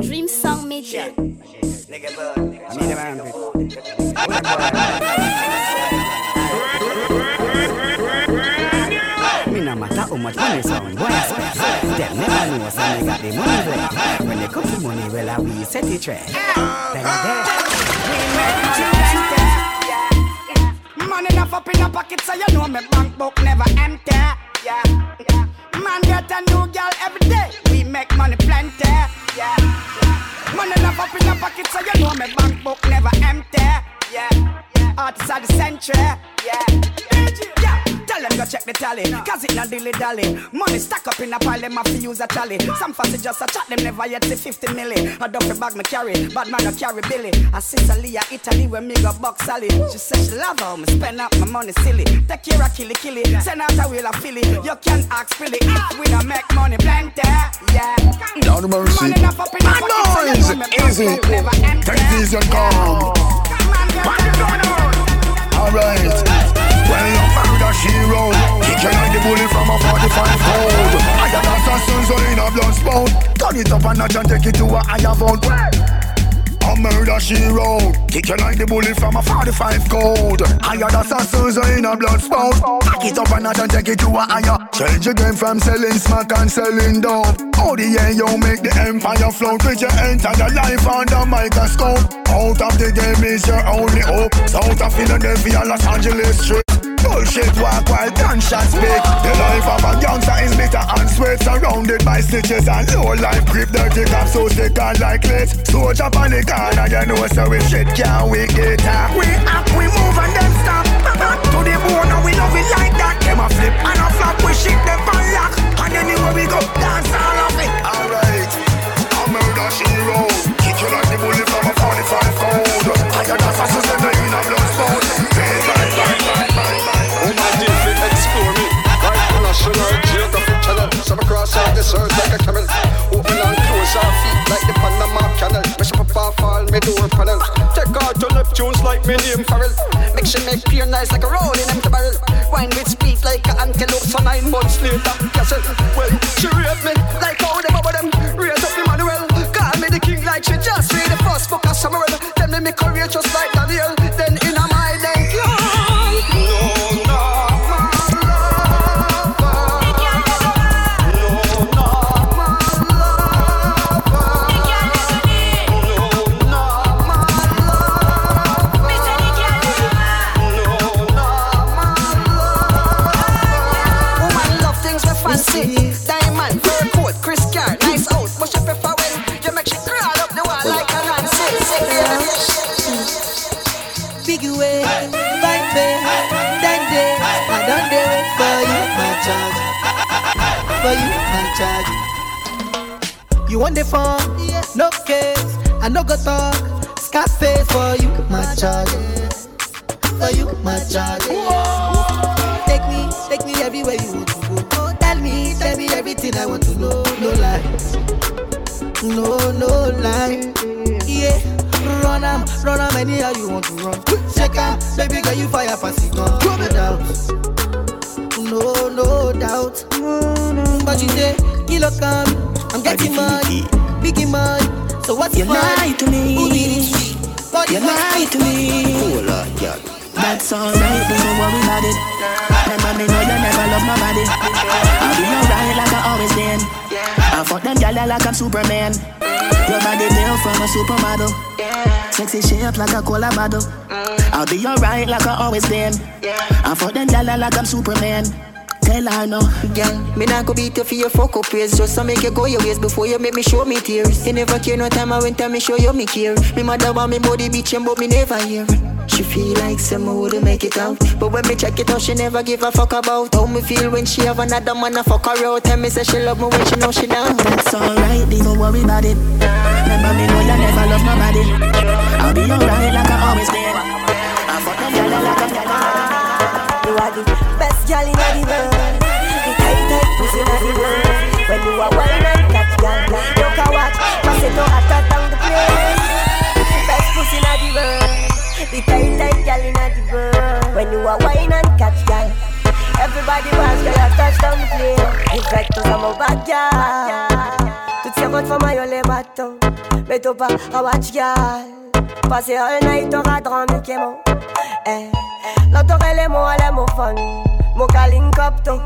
Dream Song Media. Much money someone boy Them never got the money When they come to money, well I we set the trend Then We make money Money enough up in a pocket so you know me bank book never empty Yeah, yeah Man get a new girl every day. We make money plenty. Yeah, Money enough up in a pocket so you know me bank book never empty. Yeah, Artists of the century. Yeah, yeah Tell them go check the tally, cause it not dilly dally. Money stack up in a pile, them have to use a tally. Some fussy just a chat, them never yet see 50 milli. A duffy bag me carry, bad man no carry Billy. A Sicilia, Italy, where me go box Sally. She said she love how me spend up my money silly. Take care of killy killy, send out a wheel of Philly. You can ask Philly if we don't make money plenty. Yeah. Lord of mercy. Money enough up in a pocket, so you know me bank Easy. book never empty. Take these and calm. Man, get that Alright. Well, you murder she roll. Kick you like the bully from a 45 cold. I got assassins all in a blood spout. Turn it up a notch and take it to a higher vote. A murder she roll. Kick you like the bully from a 45 cold. I got assassins in a blood spout. Back it up a notch and take it to a higher. Change your game from selling smack and selling dope. Oh, the yeah, you make the empire float. With your entire life under microscope. Out of the game is your only hope. South of Philadelphia, Los Angeles Street. Bullshit walk while gunshots speak The life of a gangster is bitter and sweat Surrounded by snitches and low life grip Dirty cops so sick and like lit Soldier the corner, you know so we shit can't we get up We up, we move and them stop. To the bone and we love it like that. Them a flip and a flop, we shit them on lock. And anywhere we go, dance all of it this earth like a camel. Open and close our feet like the Panama Canal. Mesh up a fall, me door panel. Take out to Neptunes like me name Pharrell. Make she make pure nice like a rolling empty barrel. Wine with speed like an antelope So nine months later, castle Well, she rate me like how them over them. Raise up Emmanuel. Call me the king like she just read the first book of Samuel. Then me make career just like Daniel. Then want the phone? No case, I no go talk. Scarface for you, my charge, for you, my charge. Take me, take me everywhere you want to go. Tell me, tell me everything I want to know. No lies, no, no lie. Yeah, run am, run am anyhow you want to run. Check am, baby girl you fire it gun. No doubt, no, no doubt. But you say, kilo come, I'm getting money, biggie money. So what's You the fun? lie to me. Who did it? But You lie to me. Uh, That's alright, don't worry about it. Remember me know you never love my body. I'll be alright like I always been. I fuck them gyal like I'm Superman. Your body built from a supermodel. Sexy shape like a cola bottle. I'll be alright like I always been. I fuck them gyal like I'm Superman. Tell her no. Girl, me not go beat you for your fuck up ways Just to make you go your ways before you make me show me tears You never care no time I went time me show you me care Me mother want me body bitchin' but me never hear She feel like some would make it out But when me check it out she never give a fuck about How me feel when she have another man a fuck her out Tell me say she love me when she know she down That's alright, don't worry about it. Remember me know you never love my body. I'll be alright like I always been. I fuck them gyal like I'm You are the best girl in the world. The tight, tight pussy in the world. When you are wild and that girl, you can watch. Pass it out hotter down the place. Best pussy in the world. The tight, tight girl in the world. When you are wild and catch girl. Everybody watch, girl, I touch down the plane. In fact, I'm a bad girl. Toutes ces routes font maillot les bateaux. Mais t'as pas watch, girl. Passer all night au radran mukémo. Eh, l'entouré les mots à l'hémophone. Mon calin copto,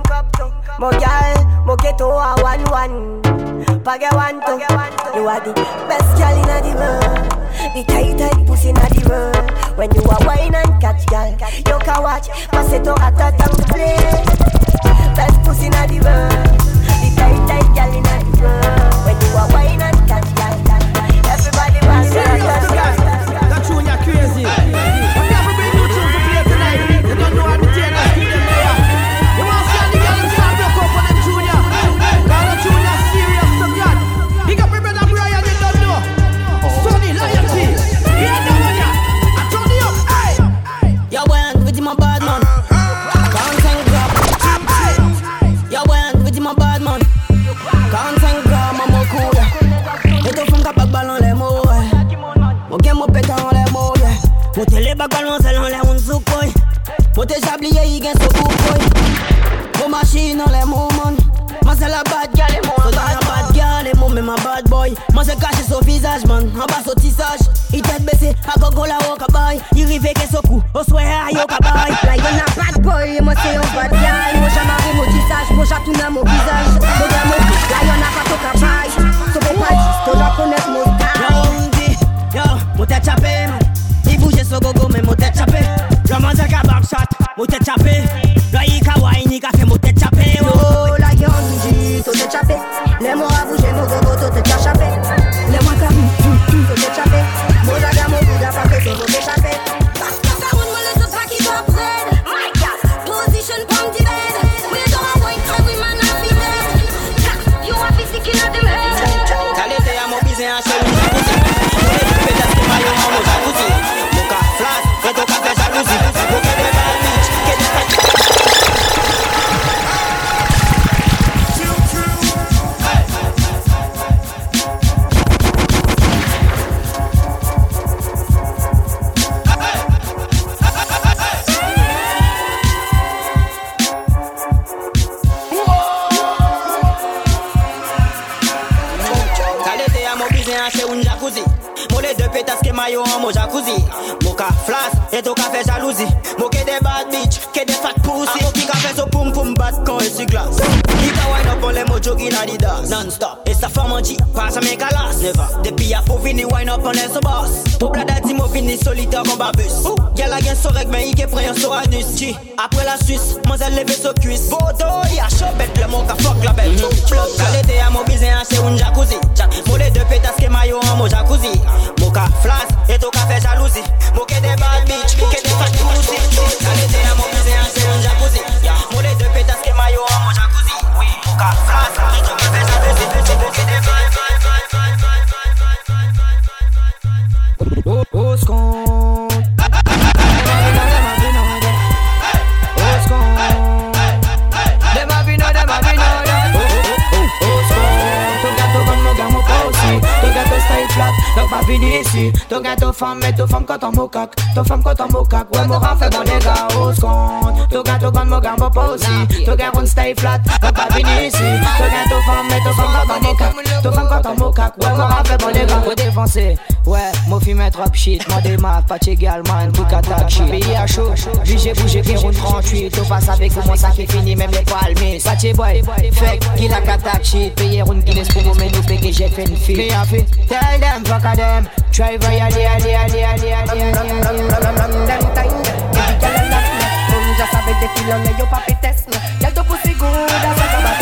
mon gal, eh. mon ghetto à one one. Paga one to, you are the best gal in the world. The tight tight pussy in the world. When you are wine and catch gal, you can watch. Passer ton ratat and play. Best pussy in the world. a deux femmes, mais deux femmes quand on mocaque. Deux femmes quand on mocaque. Ouais, mon rang fait bon les gars, au second. Tout gars, tout grand, mon gars, pas aussi. Tout gars, on stay flat, on pas venir ici. Tout gars, deux femmes, mais deux femmes quand on mocaque. Deux femmes quand on mocaque. Ouais, mon rang fait bon les gars, faut défoncer. Ouais. Mă fi mai trap shit, mă démarre, pas tes gars, man, tout attaque shit. Pays à chaud, j'ai bougé, qui roule 38, on passe avec comment ça qui finit, même les palmes. Ça t'es boy, fake, qui la attaque shit, payer une Guinness pour vous, mais nous fait que j'ai fait une fille. Pays à fait, tell them, fuck à them, try by aller, aller, aller, aller, aller, aller, aller, Just a bit the feeling that you papi test me. Girl, the pussy good, that's what I'm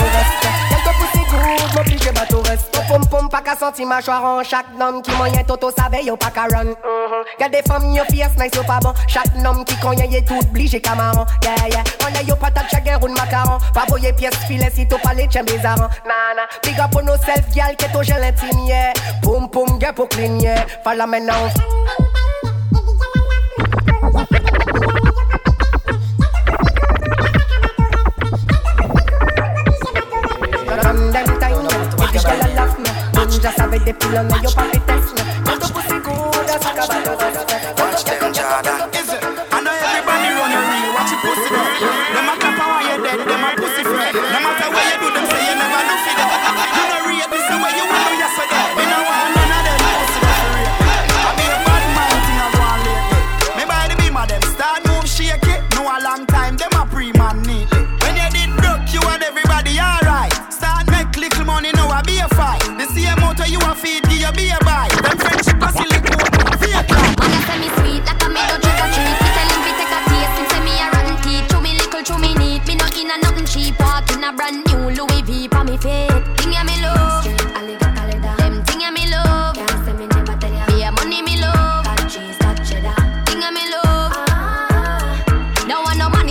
obligé bateau reste. Pom pom pas qu'à sentir mâchoire en chaque nom Qui moyen toto savait yo pas qu'à run. Uh-huh. Y'a des yo fierce nice yo bon. Chaque nom qui cogne ye tout obligé camaron Yeah yeah. On yo patate chagrin ou macaron. Pas voyer pièce filet si t'as pas les Nana Big up on self gal que to gel yeah. Pom pom gars pour Falla maintenant just have it, the pillow, now your pocket test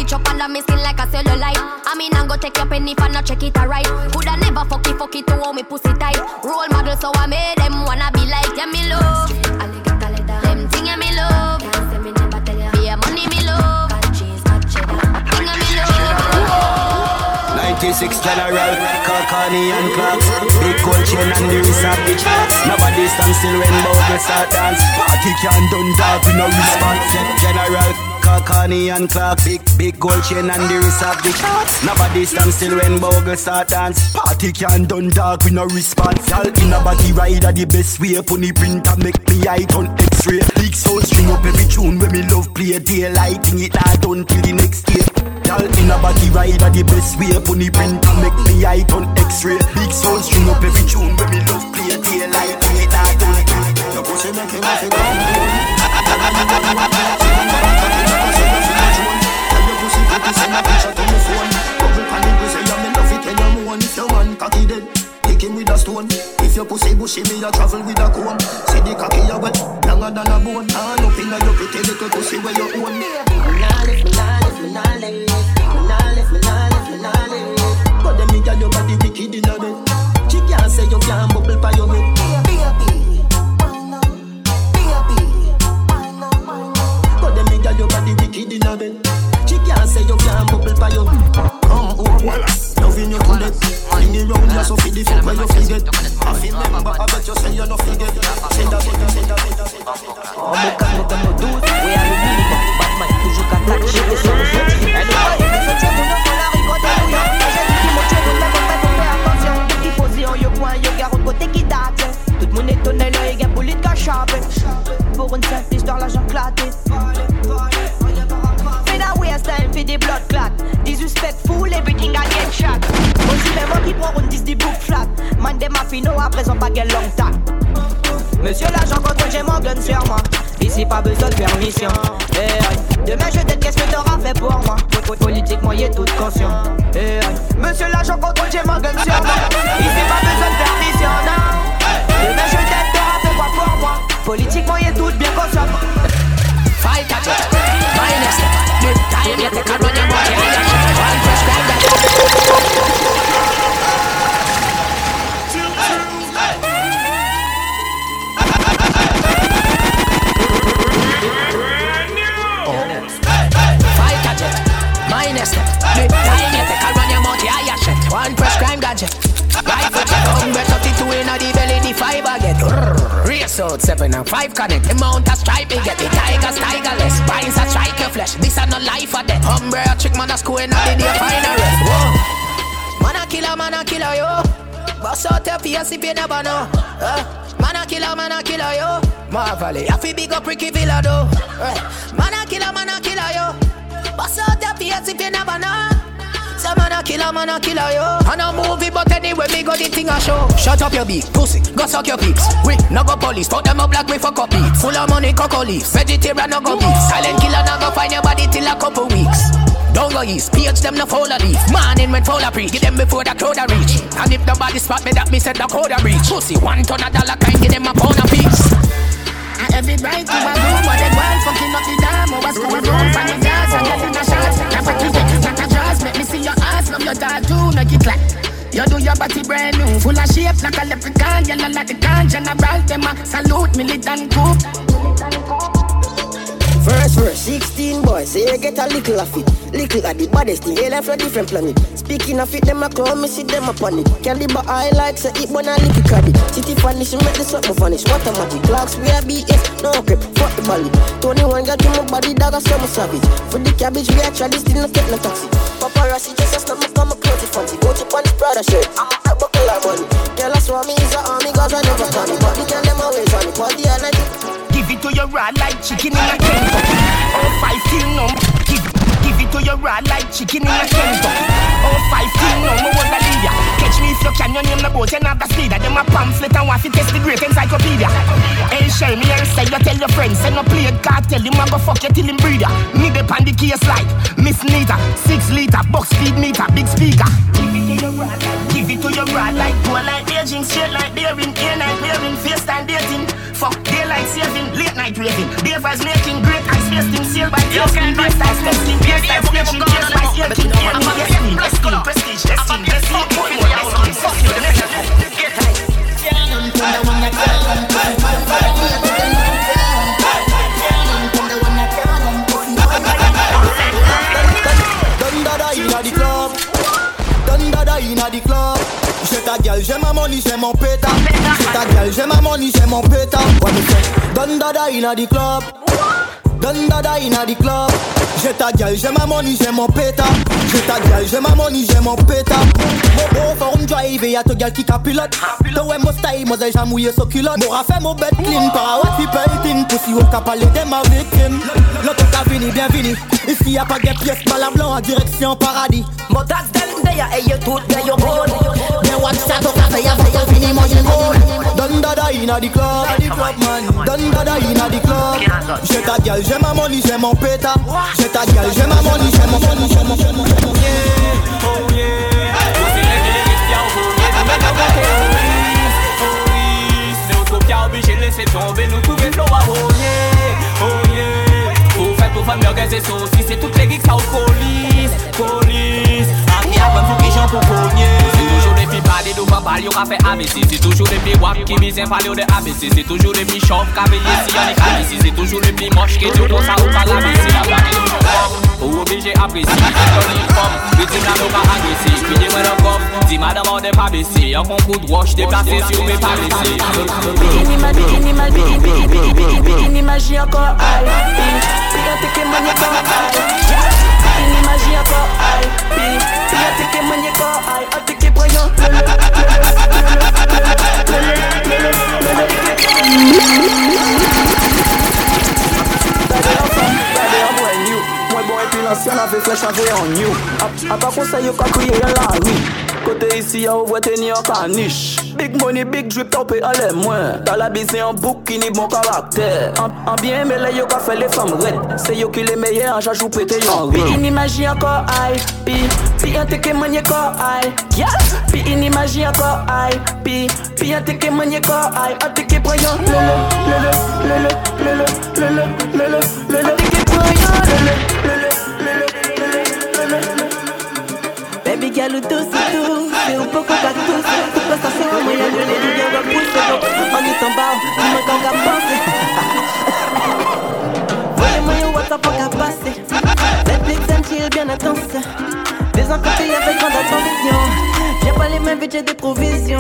chop under me skin like a cellulite. I mean I go take your penny for not check it alright. Coulda never fuck it, fuck it to hold me pussy tight. Role model so I made them wanna be like yeah me love. Them thing yeah me love. Be a money me love. Thing yeah me love. 96 General, Kalkani and Clarks Big gold and the wrist of the Nobody stand still when bubble start dance Party can't done we no response Gen- General, Kalkani and Clarks Big, big gold chain and the wrist of the charts Nobody stand still when bubble start dance. Party can done talk, we no response. Y'all in a body rider the best way Pony printer. Make me eye turn x-ray. Big soul string up every tune when me love play Daylight. In it not done till the next day. Y'all in a body rider the best way Pony printer. Make me eye turn x-ray. Big soul string up every tune when me love play Daylight. In it not done. Your pussy make him moan If your man cocky dead, kick him with a stone. If your pussy bushy, me a travel with a comb See the cocky a wet, longer than a bone. Hand up inna your pretty little pussy where you own. Me nah me nah me nah Me nah me nah me nah lift But them girl, your body wicked inna bed. She can't say you can't bubble pa your head. But them girl, your body wicked inna bed. She can't say you can't bubble pa your Come over, loving you to death Fling it round you so fi the fuck where you fi get I fi remember, I bet you say you no forget Send a bit, send a bit, send a bit On me calme comme nos doutes, oui à l'oubli Batman toujours qu'attaque, j'ai des solutions Elle nous voit, elle fait tiens, nous faut la rigoler bouillant J'ai dit qui monte, vous n'avez pas fait attention Qui posé en yo point, yo garde côté qui date Tout le monde étonné, là, il y a boulit de cachapé Pour une simple histoire, l'argent claté Fait la waste time, fait des blood clot Disrespectful, everything I get shot même moi qui prend une 10 des boucles flat Man dem a fino, à présent pas quel long tac. Monsieur l'agent contrôle, j'ai mon gun sur moi Ici pas besoin de permission. Eh, aïe. Demain je t'aide, qu'est-ce que t'auras fait pour moi? Po- po- Politiquement y est tout conscient Eh, aïe. Monsieur l'agent contrôle, j'ai mon gun sur moi Ici pas besoin de permission, non. Demain je t'aide, t'auras fait quoi pour moi? Politiquement y est tout bien conscient Catch it, minus it Time you take a run body One prescribe that Out, seven and five connect The mount a stripe, it get the tigers, tigerless Pines a strike your flesh, this a no life or death. Umbre a trick, man a inna the day, find a rest Whoa. Man a killer, man a killer, yo. Bust out your face if you never know. Uh, Man a killer, man a killer, yo. Marvelly, I feel big up Ricky Villa, though. Uh, Man a killer, man a killer, yo. Bust out your face if you never know some man a killer, man a killer, yo. And a movie, but anyway, me go the thing a show. Shut up your beak, pussy, go suck your peeps. We no go police, put them up like we fuck up beat Full of money, cocoa leaf, vegetarian no go beef Silent killer no go find your body till a couple weeks. Don't go east, PH them no follow leaf. Morning when full a preach, get them before the crowd a reach. And if nobody spot me, that me said the crowd a reach. Pussy, one ton of dollar kind, give them a pound a piece. And every bright to a room, what they want, fucking up the dam, over school room, from the gas, and getting the shots. Never keep it, draws, make me see your ass, love your tattoo, make it clap. You do your body brand new, full of shape like a leprechaun, yellow like the can, general, them a salute, militant coup. First verse, 16 boys, say you get a little of it. Little of the baddest thing, they left a different planet. Speaking of it, them a clown, me see them a panic. Caliber I like, say it when I lick it credit. City vanish, make the something vanish. What a magic, clocks we a BS, no grip, fuck the bally. 21 got in my body, dog a summer savage. For the cabbage, we actually still not take no taxi. Paparazzi just a me come a clothes funny. Go to Spanish Prada shirt, I'm a black buckle like money. Girl, I swear me is a army, cause I never done it. But the girl, them always on it, but the other Give it to your raw like chicken in a Kentucky. Oh, five till no. Give, give it to your raw like chicken in a Kentucky. Oh, five till no. Me wanna leave ya. Catch me If you can, you name the boat, you have the speed. Them a pamphlet and want to test the great encyclopedia. Hey, share me here, say you tell your friends. Send no play cartel, him a go fuck you till him breeder. Me the pan the case like Miss Nita, six liter, box speed meter, big speaker. Give it to your rod, give it to your rod like poor like aging, straight like daring, air night. Wearing, face time dating. Fuck daylight saving, late night raving. Davers making great. Ice wasting, sail by skin, best. ice testing, best. ice sketching, best. ice sketching, enemy testing, testing, prestige, testing, testing, testing, testing, fuck you, the next Get Dada inna the club. J'ai ta gueule, j'ai ma money, j'ai mon pétard. J'ai ta gueule, j'ai ma money, j'ai mon pétard. Say? Done dada inna the club. Done dada inna the club. J'ai ta gueule, j'ai ma money, j'ai mon pétard. J'ai ta gueule, j'ai ma money, j'ai mon pétard. Mon beau forum drive et y'a ta gueule qui capilote. Toi ouais mon style, moi j'ai mouillé so culotte. M'aura fait mon clean, par what people. Pussy au cap parler de ma victime. L'autre qu'a vini, bienvenue. Ici y'a pas de à blanc en direction paradis. That's them there, hey you tout. Then watch that up, y'a. Done dada inna the club, Done dada inna the club. J'ai ta gueule, j'ai ma money, j'ai mon pétard. J'ai ta gueule, j'ai ma money, j'ai mon money, j'ai mon j'ai mon j'ai mon Oh yeah, Oh yeah, obligé de laisser tomber, nous trouver flow à oh yeah, oh yeah Pour faire pour famille organiser saucisses, c'est toutes les geeks police, police Aqui a banque qui j'en pour cogner C'est toujours des filles parler de babal, yo fait ABC C'est toujours des filles wap qui visent parler de ABC C'est toujours des filles chauves qui veillent si y'en est calé C'est toujours des filles moches qui disent pour ça ou pas la C'est la blague de nos Ou obligé apprécier, c'est ton uniforme Victime la nous pas agressé, puis dis-moi le coffre Dis madame on n'est pas baissé, un concours de wash déplacé sur mes pas laissés Bikini mal, bikini mal, bikini, bikini, bikini, bikini, bikini magie encore aïe Pire que money encore aïe Bikini magie encore aïe Pire que money encore aïe Attique voyant Mwen bon epilansyon ave flesh ave an you A pa konsey yo ka kriye la ri Kote isi ya ou vwe kanish Big money, big drip, tope ale mwen Ta la bize an bouk ki ni bon karakter An, an bien mele yo ka fe le fam red Se yo ki le meye an jajou prete yon ri Pi Donc on est en bas Dis-moi quand qu'à penser Voyez-moi yo what up qu'à passer Netflix and chill bien intense enchantés avec grande attention. Viens pas les vite j'ai des provisions.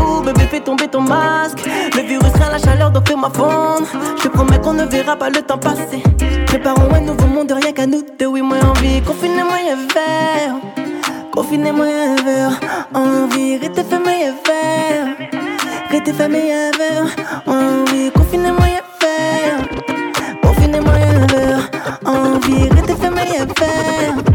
Ouh bébé fais tomber ton masque. Le virus craint la chaleur donc fais-moi fondre. Je te promets qu'on ne verra pas le temps passer. Préparons un nouveau monde rien qu'à nous deux Oui moi envie. Confinez-moi un verre Confinez-moi à l'heure, envie, retez-moi à faire. Retez-moi à faire, envie, confinez-moi à faire. Confinez-moi à l'heure, envie, retez-moi à faire.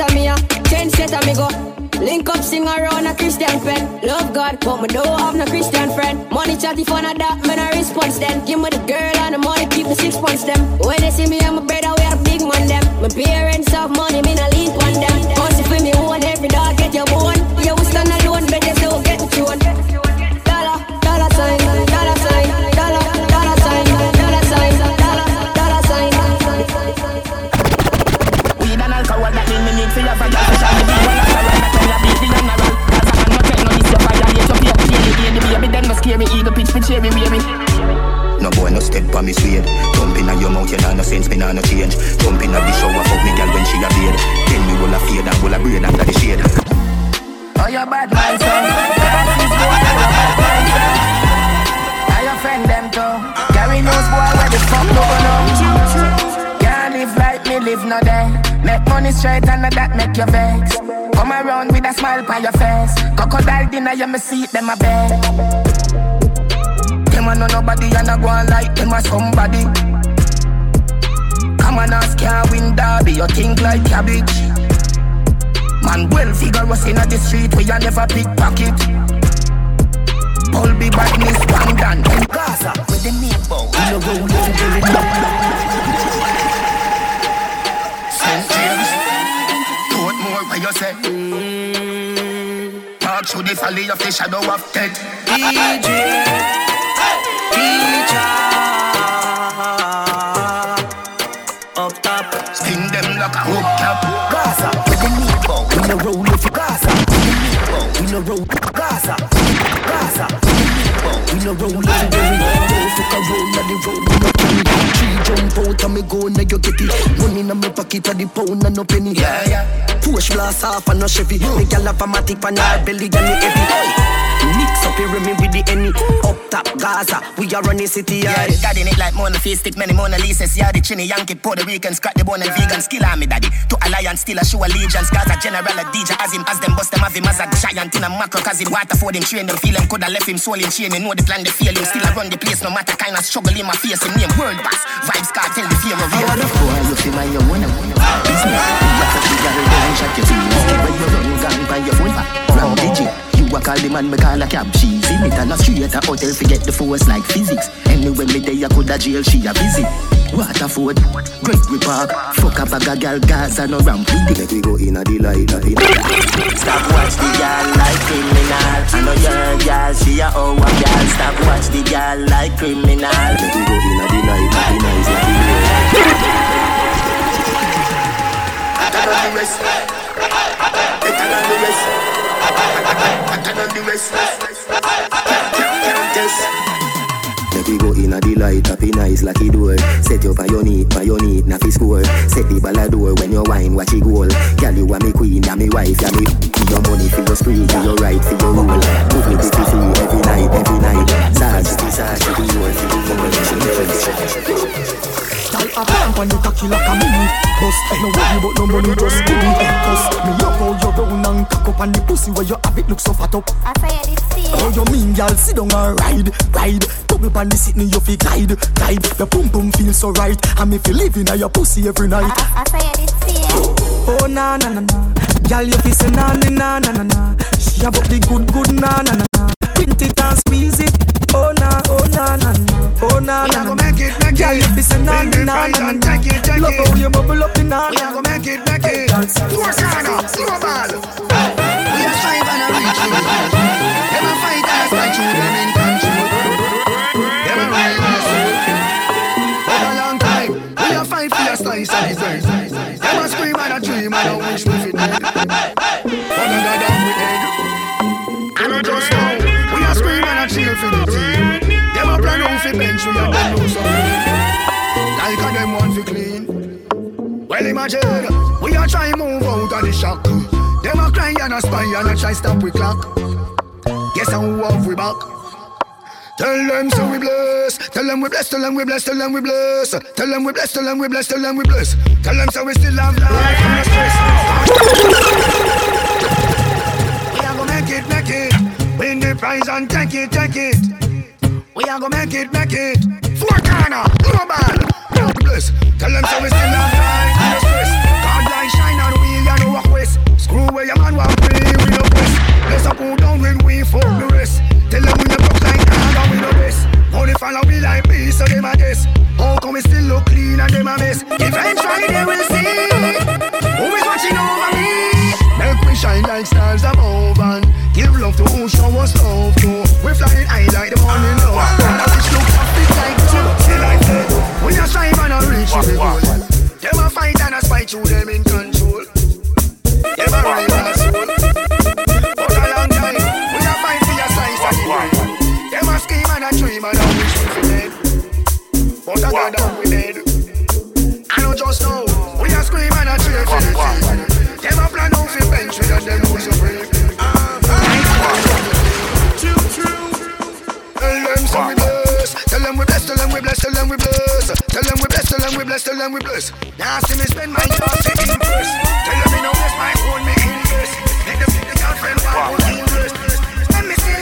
A me a, change set a me go. Link up, sing around a Christian friend. Love God, but me don't have no Christian friend. Money chatty for a that, me no response then. Give me the girl and the money, keep me six points them. When they see me and my brother, we are big man them. My parents have money, me no nah no change Jump in the shower, fuck me girl when she a Then me will a fade and will a braid under the shade Oh, you bad man, son is boy, you bad man to. Carry nose boy, where the fuck no go no. Can't live like me live no day. Make money straight and that make you vex. Come around with a smile on your face. Crocodile dinner, you me see them a bed. Them a no nobody and a go on like them a somebody. On, ask can't win derby. You think like cabbage. Man, well figure was in the street where you never pickpocket. Pull be badness, one done. In Gaza, with the meat bow. In the road, if you get St. James, where you say? Mm. Talk through the valley of the shadow of death. DJ, bow. In Gaza, Gaza. We no roll legendary Roll. Fuck a roll na the road we no carry Three jump out and me go now you get it Money in my pocket a the pound and no penny. Yeah, yeah Push blast off and no Chevy. Me gal have a matic pan her belly and the heavy. Mix up here me with the any Up top Gaza. We are running city yeah Got in it like Mona Face Stick many Mona Lisas Yeah the Trini Yankee Puerto Rican Scratch the bone and vegan. Skill on me daddy. To alliance still a show allegiance. Gaza general a DJ as him As them bust them have him as a giant in a macro Cause him water for them train them. Feel him coulda left him soul in chain. You know the plan they fail him. Still I run the place no matter kind of struggle in my face. Him name world boss. Vybz Kartel the fear of real How the boy you feel my you wanna Business You got to figure it out Shut your teeth When you run gun your phone From digit a call the man, me call a cab cheesy Me turn a straight a hotel, forget the force like physics Anyway, me day I coulda jail, she a busy Waterford, Great we park Fuck a bag of gal, Gaza no ramp with it Make we go in a delight, in Stop watch the gal like criminal I know your gal, she a oh a gal Stop watch the gal like criminal Make we go in a delight, in nice like than the rest Better than the rest Better than the rest test Make we go in a delight, happy nice lucky door. Set you for your need, for your need, na fi. Set the ball a when you wine, watch it goal. Girl, you are me queen, ya me wife, ya me. Your money for your spree, for your right, for your rule. Move me pretty free every night, every night. Sarge, sarge, whole, for the woman, Style a pump on the cocky like a mini Bust, no worry about no money, just give me cuss Me love how you round and cock up on the pussy where you have it look so fat up. I say it, it's How you mean, y'all sit down and ride, ride. Double pan the sitting, you feel glide, glide. Your pum pum feel so right. And me feel living on your pussy every night. I, I say it, it's Oh na na na na. Girl you feel say na na na na na. She up the good good na na na na. Print it and squeeze it. Oh na oh na na na Oh na na na. make it, make Girl it. feel say na Bring na na na na take it, take Love how you bubble up the na We are gonna make it, make it. Four corner, global. Bench, we a them know something. Like a them want fi clean. Well imagine, we are trying move out of the shock. Them a cry and a spy and a try stop we clock. Guess how have we back? Tell them so we bless. Tell them we bless. Tell them we bless. Tell them we bless. Tell them we bless. Tell them we bless. Tell them we bless. Tell them so we still have life. We are gonna make it, make it. Win the prize and take it, take it. We are gonna make it, make it. Four corner, global. God bless. Tell them so we still have life no stress. God light shine on we and no walk. Screw where your man want play, we no press. Bless up who down when we fuck the rest. Tell them we no broke like dog and we no best. Only follow we like me, so them a guess. How come we still look clean and them a mess? Eventually they will see who is watching over me. Make we shine like stars above and give love to who show us love to. We flying high like the morning low. And a bitch look like two. See like that. We a strive and a reach the goal. Them a fight and a spite through them in control. Them a ride and a soul. For a long time, we a fight for your slice of the bread. Them a scheme and a dream and a wish we fi dead. But I got down we dead. I know just now, we a scream and a cheer for the team. Them a plan out fi bench with and them lose your break. Ah, ah. Tell them Tell Tell them we bless, tell them we bless, tell them we bless. Tell them we bless, tell them we bless, tell them we bless. Now see me spend my yard to impress. Tell them me no bless my phone, me invest. Make them see the girlfriend want to invest. Let me see.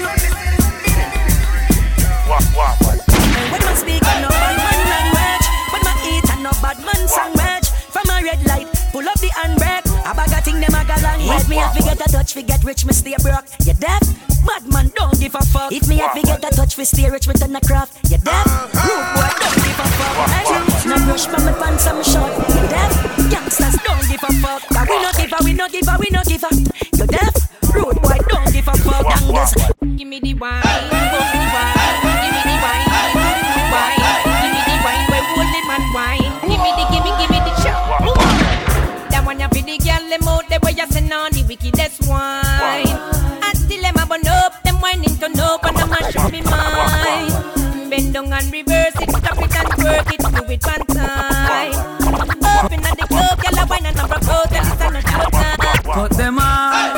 Wah, wah, wah. When my speak, I no bad man language. When my eat, I no bad man sandwich. A galang head. Me have to get a touch, fi get rich, me stay broke. You deaf? Bad man, don't give a fuck. If me have to get a touch, fi stay rich, me turn a craft. You deaf? Rude boy, don't give a fuck. Hey, no brush from my pants, I'm short. You deaf? Gangsters, don't give a fuck. Cause we no give a, we no give a, we no give a. You deaf? Rude boy, don't give a fuck. Youngest. Give me the wine, give me the wine, wine. I still them a burn up, them whining turn up and I'm a show me mine. Bend down and reverse it, stop it and twerk it, do it one time. Up in the club, girl a wine and I'm broke out, and it's not your time. Cut them off.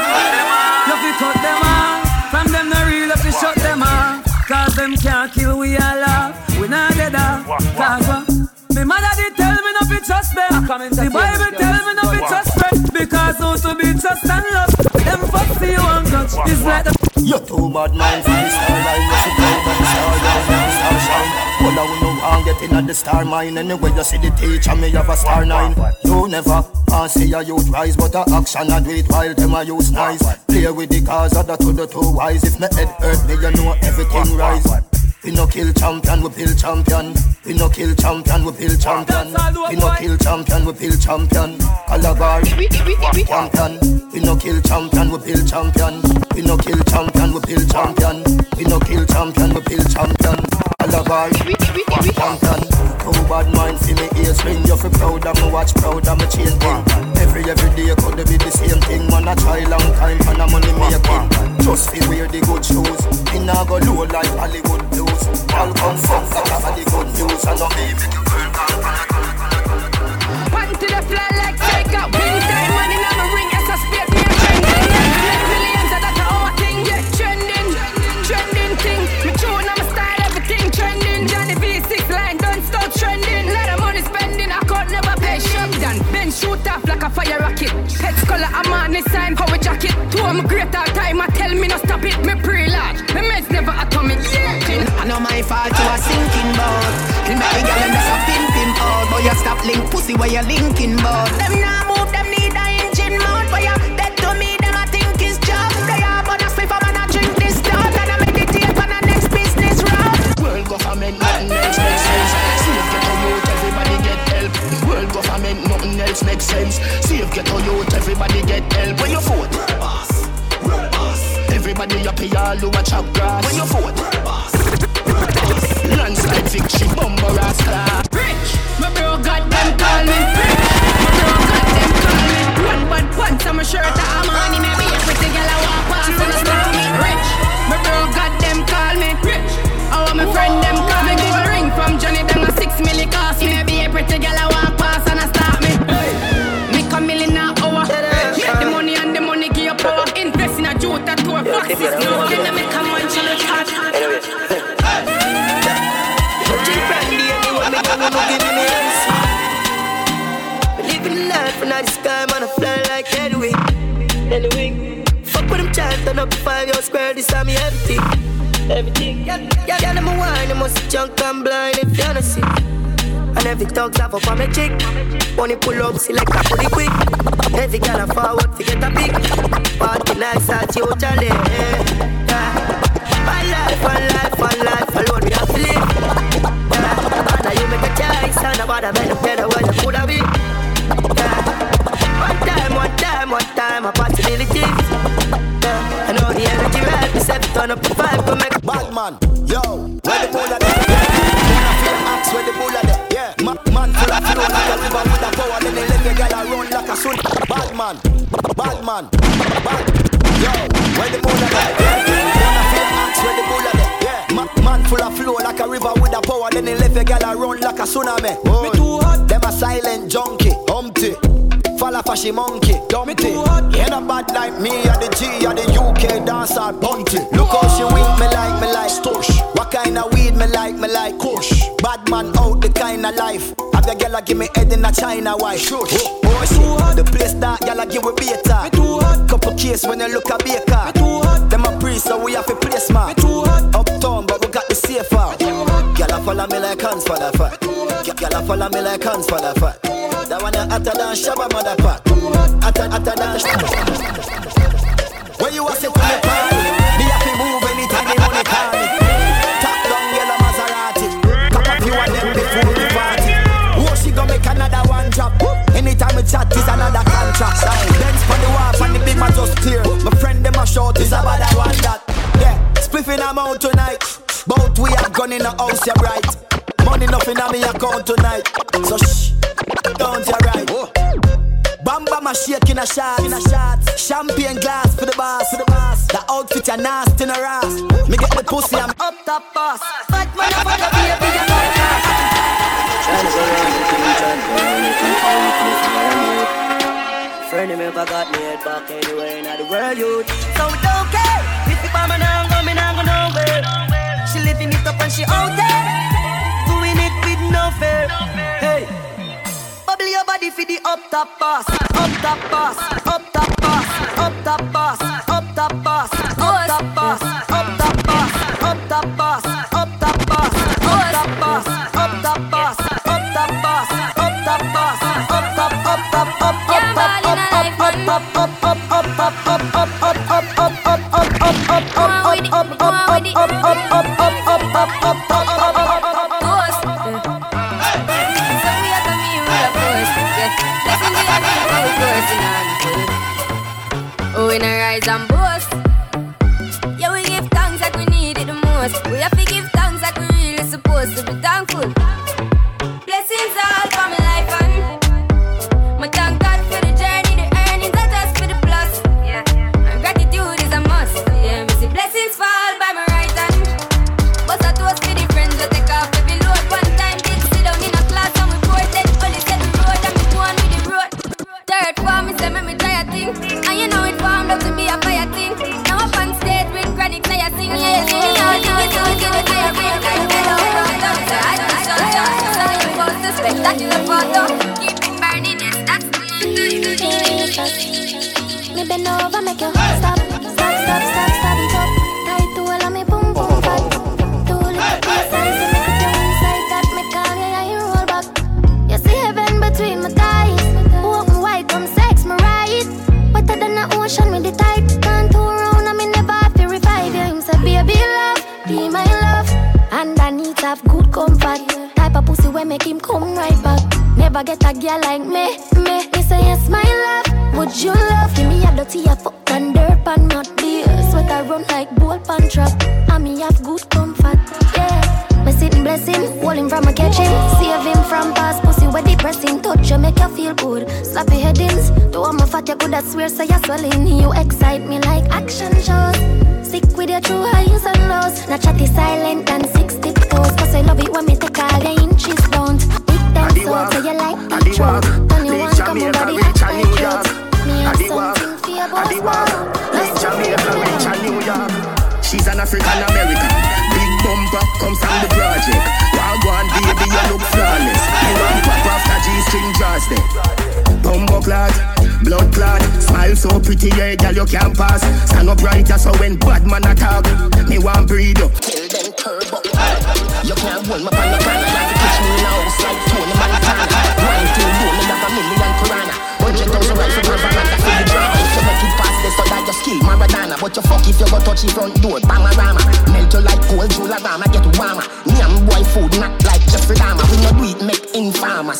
Love you cut them off. From them no real, love you shut them off. Cause them can't kill we all laugh. We not dead off. Cause uh, me mother did tell me not to trust them. The Bible tell me not to trust them. Because who to be trust and love. Touch. Like the You too bad mind for the star line. You down by the star line, the star shine. Well, I will no one get in at the star mine. Anyway, you see the teacher, me have a star nine. You never can see a youth rise, but a action I do it while them a use nice. Play with the cars of the to the two wise. If me head hurt me, you know everything rise. We no kill champion, we build champion. We no kill champion, we build champion. We no kill champion, we build champion. Calabar, champion. We no kill champion, we build champion. We no kill champion, we build champion. We no kill champion, we build champion. Calabar, champion. Too bad mind for me ears ring. You fi proud of me watch, proud of me chain thing. Every every day could be the same thing. Man a try long time and a money making. Just fi wear the good shoes. Me nah go low like Hollywood blues. From that have the good news. I. One to the like time money I a trending our thing Yeah trending Trending thing Me tune on my style everything trending Johnny V6 line don't stop trending Lot of money spending I can't never pay shoot off like a fire rocket Pets color I'm on this sign Power jacket Two my great all time I tell me no stop it Me pre-large I know my fault to a sinking boat. Kill me the girl and that's a pimp pimp out. Boy, you stop link pussy where you linking boat. Them now move, them need a engine mode. Boy, you dead to me, them I think is job. They are but I spliff, I'm gonna drink this stuff. And I meditate on the next business route. World government, nothing else makes sense. Save ghetto youth, everybody get help. World government, nothing else makes sense. Save ghetto youth, everybody get help. When you vote, boss, boss. Everybody up here, all who a chop grass. When you vote, boss. Landslide victory, bumper rasta. Rich, my bro got them call me. Rich, my bro got them call me. One bad pants on my shirt, I'm on him. Maybe a pretty girl I walk past and I stop me. Rich, my bro got them call me. Rich, I want my friend them call me. Gold ring from Johnny, them a six milli cost me. Maybe a pretty girl I walk past and I stop me. Make a million an hour. Make the money and the money give you power. Invest in a jute that tour. Foxes no. Then I make a turn up five year square, this time me everything. Everything. Yeah, yeah, yeah, them a wine, them must junk and blind if you don't see. And every talks off up on my chick. Money pull up, select a pretty quick. Every girl a forward, to get a pick. Party nice at you, Charlie. Yeah. One life, one life, one life, alone we have to live. Yeah. And now you make a choice, and nobody make them tell you where you coulda be. Yeah. One time, one time, one time, a possibility. Right, we set it up the vibe, come make Bad man, yo, where the bull are there? Yeah. Ask where the bull are there? Yeah, Ma- man full of flow like a river with a power. Then they let the girl a run like a sun. Bad man, bad man, bad. Yo, where the bull are there? Yeah. Wanna feel ask where the bull are there? Yeah, Ma- man full of flow like a river with a power. Then they let the girl run like a tsunami. Me too hot. Them a silent junkie, humpty. Fall off a fashy monkey, dumpty. Yeah, not bad like me, or the G, or the UK dancer, bunty. Look how she wink me like, me like, stush. What kind of weed me like, me like, kush. Bad man out, the kind of life. Have your gyal give me head in a China wife. Shush. Oh, oh shit. The place that gyal give with beta. Me too hot. Couple case when you look a baker. Me too hot. Them a priest, so we have a place, man. Me too hot follow me like hands for the fat. Gyal a follow me like hands for the fat. That one a hotter than Shabba motherfuck. Hotter, hotter than Shabba. Where you a sit on the party? Me a fi move anytime the money call me. Top down yellow Maserati. Cock a few of them before the party. Oh, she gonna make another one drop. Anytime we chat it's another contract. Dance for the wharf and the beam just tear. My friend them a shout it's about that one that. Yeah, spliffing I'm out tonight. Both we are gone in the house, you're right. Money nothing on me account tonight. So shh, don't you right. Bamba my shake in a shot, in a shot. Champagne glass for the boss, for the boss. The outfit are nasty in a ass. Me get the pussy, I'm up top boss. Fat man, I'm gonna be a bigger man. Friend of me, I got me head back anywhere in the world, you. So and she out there doing it with no fear. Hey, bubble your body for the up top boss, up top boss, up top boss, up top boss, up top boss, up top boss, up top boss, up top boss, up top boss, up top boss, up top boss, up top boss, up top boss, up top, up top, up up up up up up up.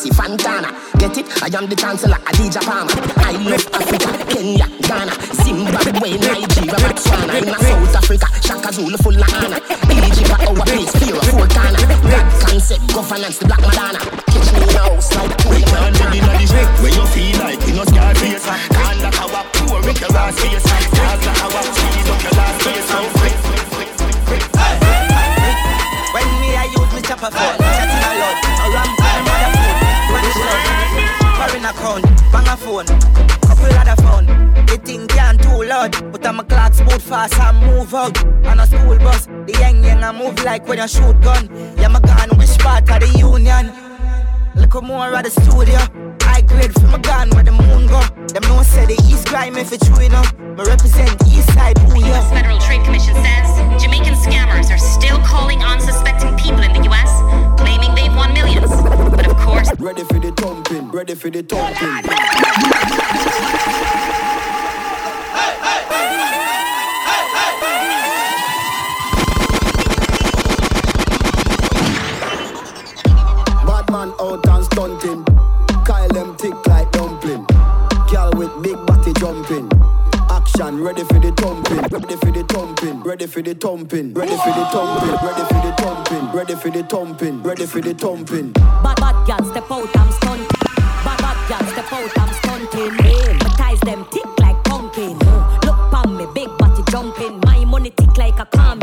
Nancy Fontana. Get it? I am the chancellor, Adidja Palmer. I love Africa, Kenya, Ghana, Zimbabwe, Nigeria, Botswana. In South Africa, Shaka Zulu full of honor. Egypt, our place, fear of Fortana. Black concept, governance, the Black Madonna. Catch me now, slide to the Madonna. Where you feel like you know Scarface. And like how I pour, make your last face. Cause like how I cheese up your last face. So quick, quick, quick, quick, quick. When me, I use me chopper. crown, bang a phone, couple other phone. The thing can too loud, but I'm a clock boot fast and move out. On a school bus, the young young I move like when I shoot gun. Yeah, my gun, which part of the union? Look more at the studio. High grade from a gun where the moon go. Them no say the East crime if it's true enough. Me represent the East Side, ooh yeah. U.S. Federal Trade Commission says Jamaican scammers are still calling unsuspecting people in the U.S., claiming they've won millions. But course, Ready for the thumping, ready for the thumping. Bad man out Action, ready for the thumping, ready for the thumping, ready for the thumping, ready for the thumping, ready for the thumping, ready for the thumping, ready for the thumping. Bad bad girl step out, I'm stunned. Bad bad girl step out, I'm stunting. My ties them tick like pumpkin. Look pon me, big body jumping. My money tick like a caramel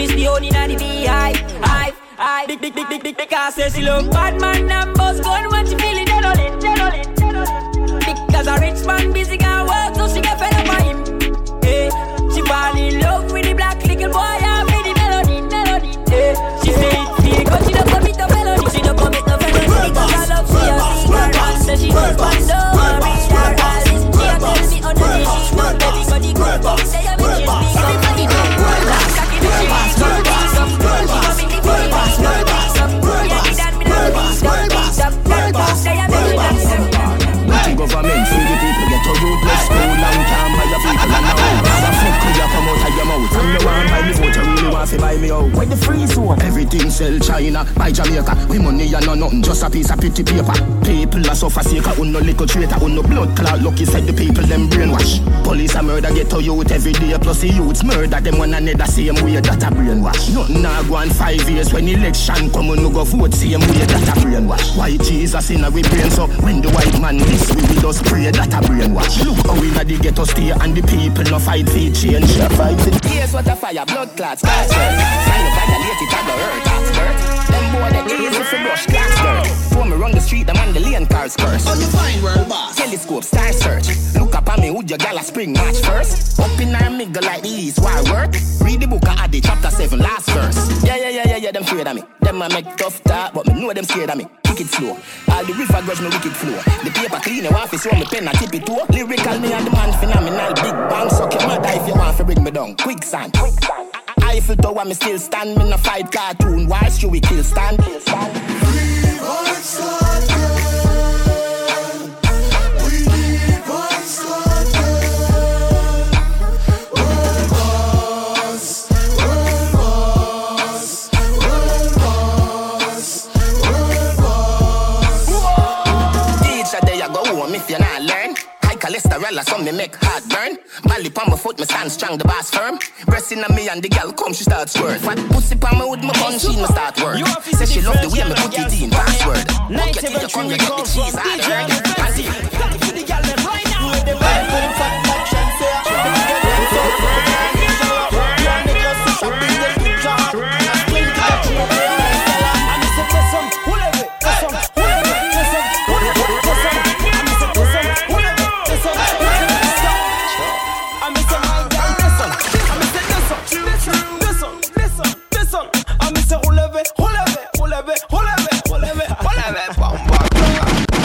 miss the honey and the beehive, hive, hive. Big, big, big, big, big, because say she look bad man and gun when she feeling adrenaline, adrenaline, adrenaline. Because a rich man busy got work, so she get fed up by him. Hey, she fall in love with the black little boy a piece of pretty paper. People are suffer sick, un no little traitor, un no blood clot. Lucky said the people them brainwash. Police a murder get to youth every day, plus the youths murder them one another same way that a brainwash. Nothing a go on five years when election come, no go vote same way that a brainwash. Why Jesus in a we brain so when the white man this we will just pray that a brainwash. Look how we na the ghetto stay and the people no fight for change. Fight for Here's what a fire, blood clots. Sign of violate it, hurt, that's hurt. Them boy they easy for brush clots dirt. Me run the street, on the lane cars curse. Oh, you find world boss. Telescope, star search. Look up on me, would your gal a spring match first? Up in our middle like the east, why work? Read the book of Adi, chapter 7, last verse. Yeah, yeah, yeah, yeah, yeah, them afraid of me. Them a make tough talk, but me know them scared of me. Wicked slow. All the river grudge me wicked flow. The paper clean, want to show me pen and tip it too. Lyrical me and the man phenomenal. Big bang, suck your mother if you want to bring me down. Quicksand. Quicksand. Eiffel Tower, me still stand. Me no fight cartoon. Why should we kill stand? Kill stand. If you're not learn. Cholesterol or something make heart burn. Bally on my foot, me stand strong, the boss firm. Breasting on me and the gal come, she start squirt. Fat pussy on me with my bun, she me start work. Say she love the way me put it in, password. Walk your till you come, you get the cheese, hard earned. Panty.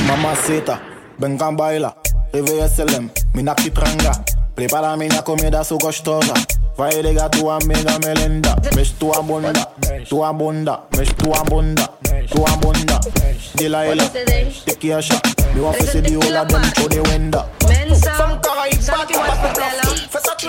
Mamacita, venga baila, reverecelem, mina kitranga. Prepara minha comida sou gostosa. Vai ligar tua amiga Melinda. Mexe tua bunda, tua bunda, mexe tua bunda, tua bunda. Dila ela, take your shot. Me want to see the whole of them through the window. Some Caraïbes, party, party, party. Fais ça, tu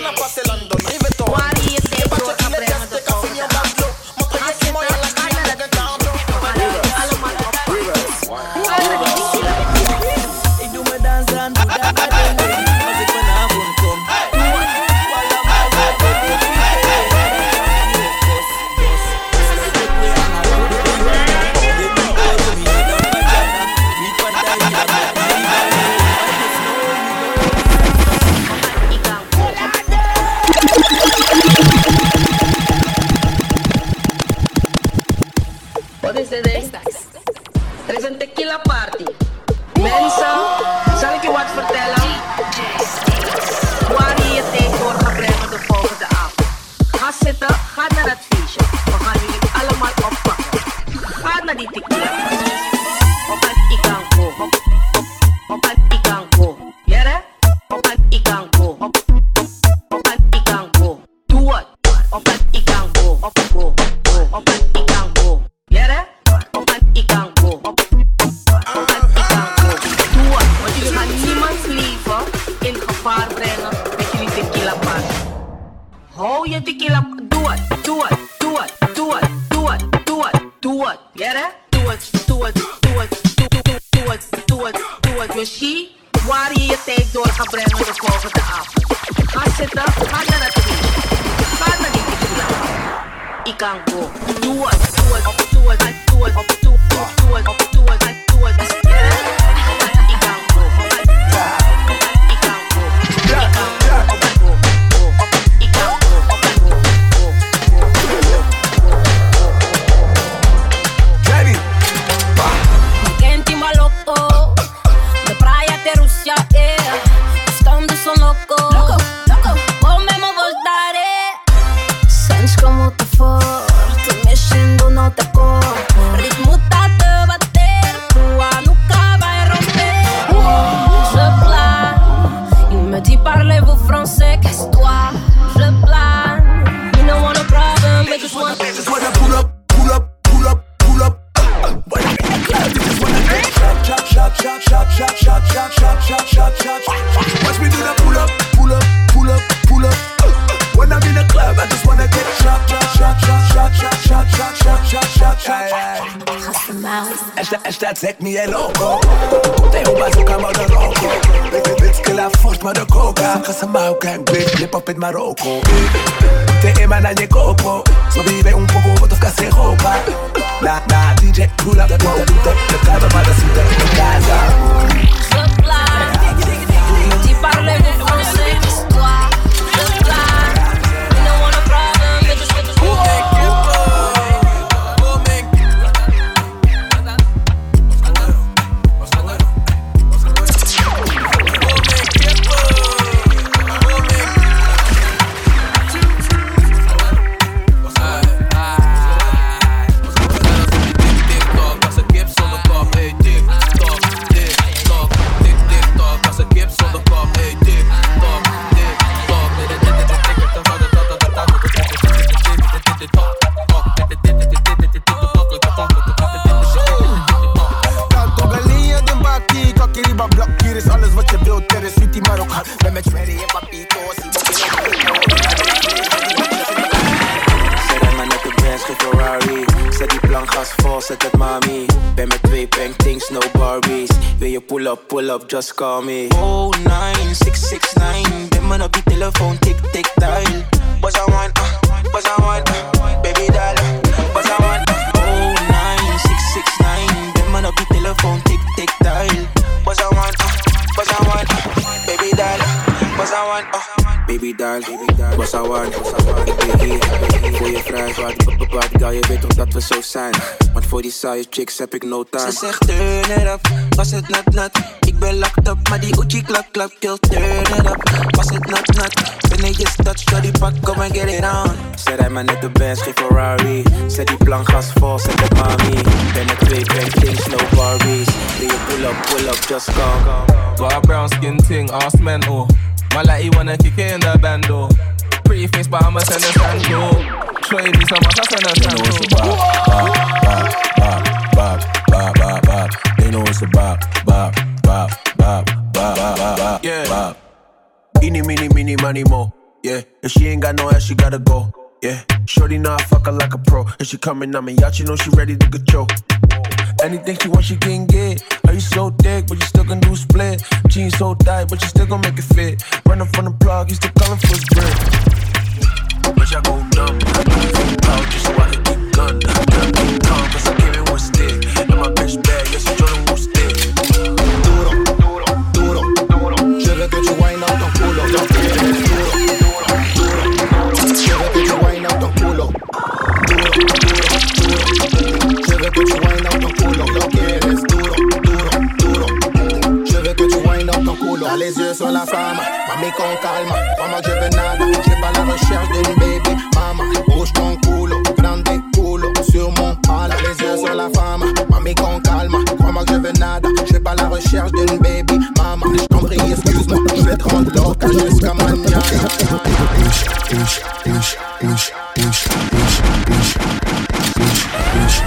shot, shot, shot, shot, shot, shot, shot, shot, shot. Watch me do the pull up, pull up, pull up, pull up. When I'm in the club, I just wanna get shot, shot, shot, shot, shot, shot, shot, shot, shot, shot, shot. Esta, esta technique est loco Tem um bazooka mó de Baby bitch que la forte mó de coca Casa mau gang bitch, lip up in Marocco Te emana nie coco So vive un poco, ficar sem roupa Na, na DJ, pull up, pull up, pull up De casa para cita, de casa Je plane, il me dit parlez-vous français, pull up, pull up, just call me. Oh, 9669 Ben maar op die telefoon, tik, tik, dial. Was I want, uh, was I want, uh, baby doll Was I want, uh, oh, 9669 Ben maar op die telefoon, tik, tik, dial. Was I want, uh, was I want, uh, baby doll Was I want, uh, Baby doll, was I want, ik ben hier Voor je vrij, wat, wat, wat, je weet toch dat we zo zijn Want voor die saaie chicks heb ik no time. Ze zegt turn it up, was het nat nat Ik ben locked up, maar die Uchi klap klap kill turn it up Was het nat nat, binnen je stad, shawty pak, come and get it on Zet hij maar net de Benz, geen Ferrari Zet die plank gas vol, zet het mami Ben met twee paintings, no Barbies Wil je pull up, pull up, just call Got a brown skin ting, ass mental. Oh. Man like he wanna kick it in the band, bando. Pretty face, but I'ma send a sando. Show you me some I send a sando. bop, bop, bop, bop. They know it's a bop, bop, bop, bop, bop, bop, bop, bop, Yeah. bop. Eeny, meeny, meeny, money, mo. Yeah, if she ain't got no ass, she gotta go. Yeah, shorty know I fuck her like a pro. And she coming on me, yacht, you know she ready to control. Anything she wants, she can get. Are you so thick, but you still can do split? Jeans so tight, but you still gon' make it fit. Running from the plug, you still calling for his grip. Bitch, I go numb. Out just so I can get gun. Gun get calm, cause I came in with stick. And my bitch bad, yes, Jordan will ton culo. Duro, duro, duro. Je veux que tu wine out ton culo. Lo que eres duro, duro, duro. Je veux que tu out ton culo. T'as les yeux sur la femme, mami con calma. Que je veux nada. J'ai pas la recherche d'une baby mama. Bouge ton culo, grande culo sur mon pala. Les yeux sur la femme, mami con calma. Crois-moi que je veux nada. J'ai pas la recherche d'une baby met gewoon door, kan je skaman, ja Ish, ish, ish, ish, ish, ish, ish Ish, ish,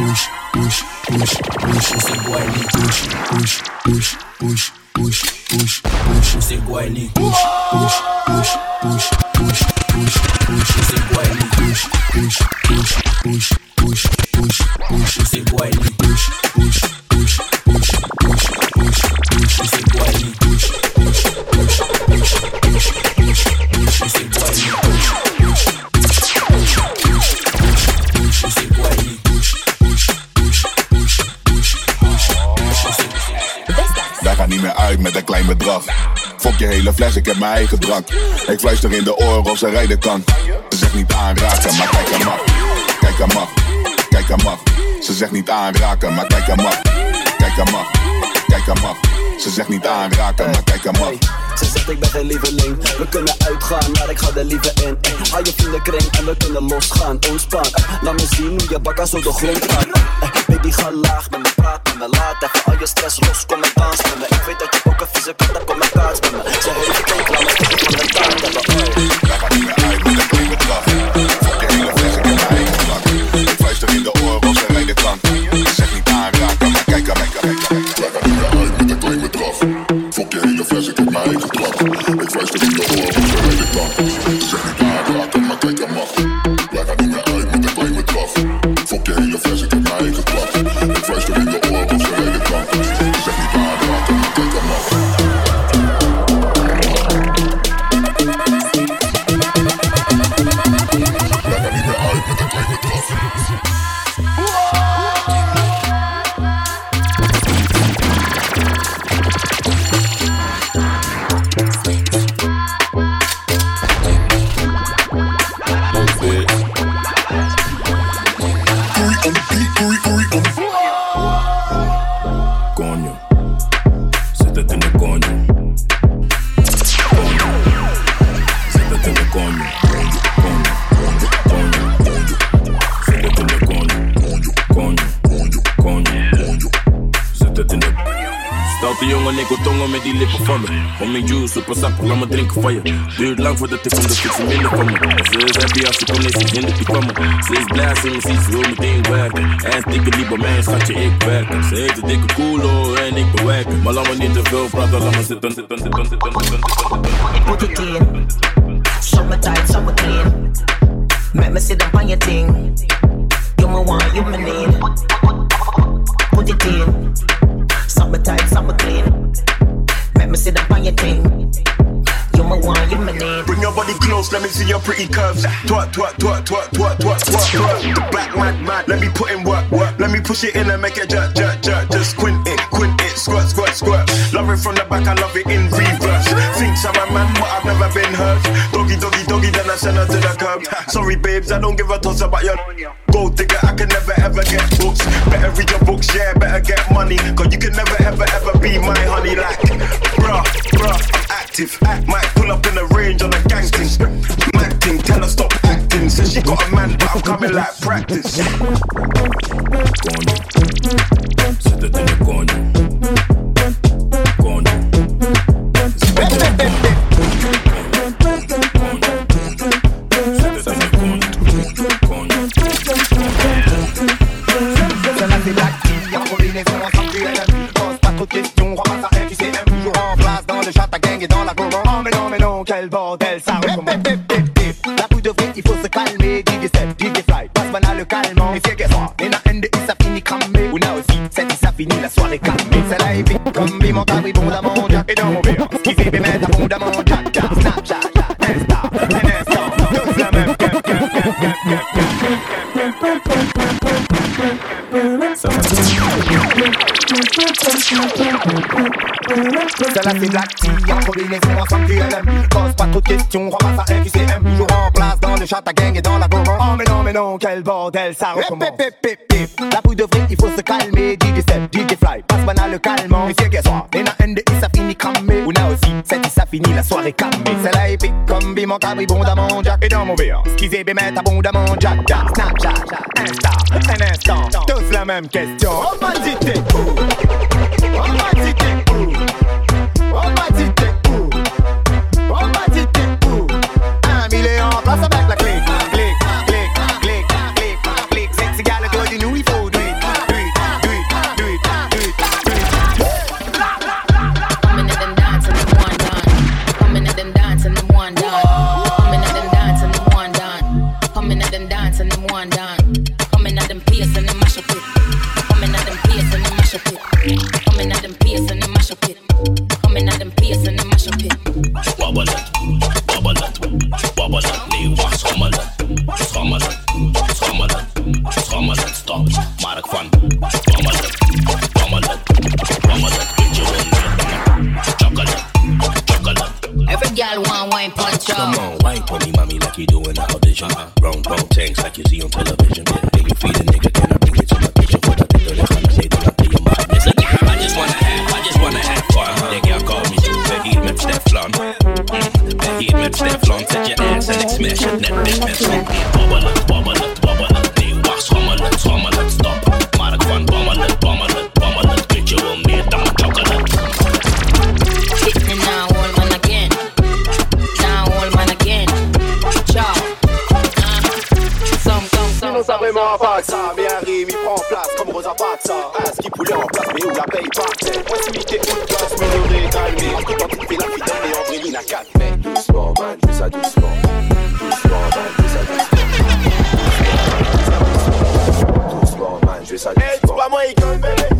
ish, ish, ish, ish Esse boy ele push, push, push, push, push, push, push Esse boy ele push, push, push, push, push, push, push Esse boy ele push, push, push, push, push, push, push Esse boy ele met een klein bedrag. Fok je hele fles, ik heb mijn eigen drank. Ik fluister in de oren of ze rijden kan. Ze zegt niet aanraken, maar kijk hem mag. Kijk hem mag, kijk hem mag. Ze zegt niet aanraken, maar kijk hem mag. Kijk hem mag, kijk hem mag. Ze zegt niet aanraken, maar kijk hem mag. Ze zegt ik ben geen lieveling We kunnen uitgaan, maar ik ga er liever in eh, Hou je vrienden kring en we kunnen losgaan Ontspan, eh, laat me zien hoe je bakken zo de grond gaat eh, Baby ga laag met me, praat met me Laat even al je stress los, kom en dans met me Ik weet dat je ook een vieze kat hebt, kom en kaats met me Ze heeft het ook, laat me even van de taart hebben uit met een klein bedrag. Drinken van je. Duurt lang voordat ik kom, dat ik ze minder van me. Ze is happy als ze komt, nee, ze hindert die van me. Ze is blij als ze me ziet, ze wil meteen werken. En dikke die bij mij, schatje, ik werken. Ze heeft een dikke koelo en ik bewerken. Maar laat me niet te veel praten, laat me zitten, zitten, zitten, zitten, zitten, zitten. Put it in. Summer tight, summer clean. Make me sit up on your pretty curves. Twerk, twerk, twerk, twerk, twerk, twerk, twerk. The black man, man, let me put in work, work. Let me push it in and make it jerk, jerk, jerk. Just quint it, quint it, squirt, squirt, squirt. Love it from the back, I love it in reverse. Thinks I'm a man, but I've never been hurt. Doggy, doggy, doggy, then I send her to the curb. Sorry, babes, I don't give a toss about your c'est Black Tea, en combinaison ensemble tu LM Pose pas trop de questions, ramasse à un qui CM Toujours en place dans le chat, ta gang et dans la gourmand Oh mais non, mais non, quel bordel, ça recommence. La bouille de vrille, il faut se calmer. DJ Step, DJ Fly, passe banal le calmant qu'elle soit, et NDI ça Mouna aussi. C'est ça finit la soirée calmée. C'est la épique comme Bimon abondamment Jack. Et dans mon VR, ce qu'ils émettent abondamment Jack Jack. Snapchat, Insta, un instant. Tous la même question. Oh, bandité. Oh, bandité. Wine punch up. Come on, wine for me, mommy, like you doing an audition. Wrong, wrong tanks like you see on television. Yeah, then you feed a nigga, can I bring it to my kitchen for the that kind of say that I pay your mind? Listen, I just wanna have, I just wanna have fun. Can't call me too, but he. Mm, he met Steflon, set your ass and it smash it, net bitch, up, bubble up, Ça vraiment pas que ça Mais arrive, il prend place comme Rosa Paxa Ah, ce qui poulet en place, mais où la paye pas? Proximité, coup de classe, minoré, calmé En tout temps, tu fais la fidèle et en vrai, il a 4 Mais doucement, man, fais ça doucement. Doucement, man, fais ça doucement. Doucement, man, je fais ça doucement. Hey, dis pas moi, il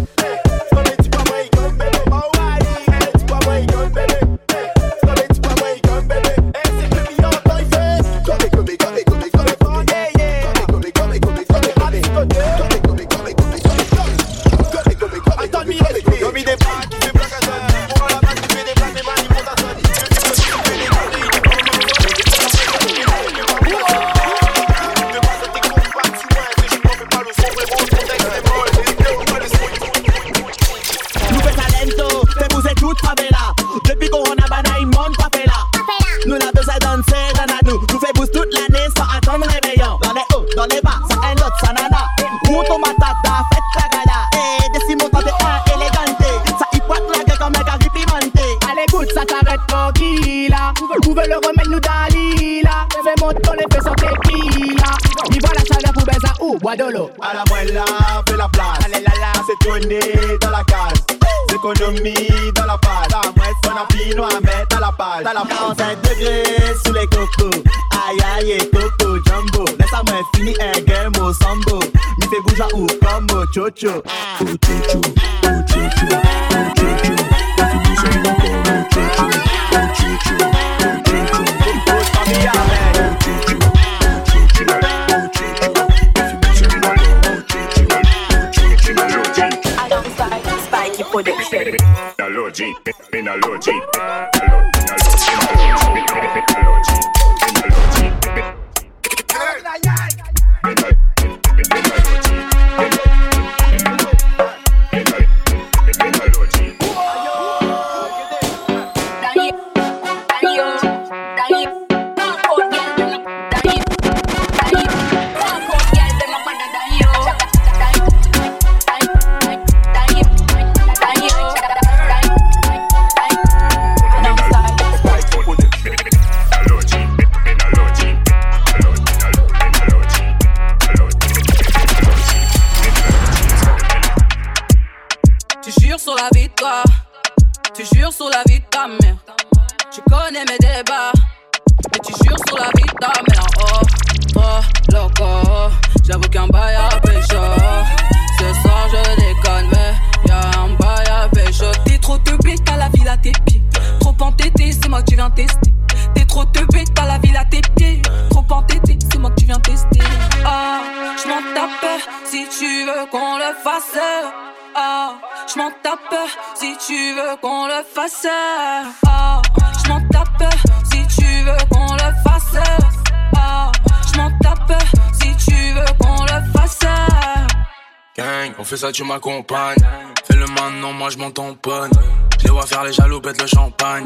ça, tu m'accompagnes. Fais le maintenant, moi je m'en tamponne. Je les vois faire les jaloux, pète le champagne.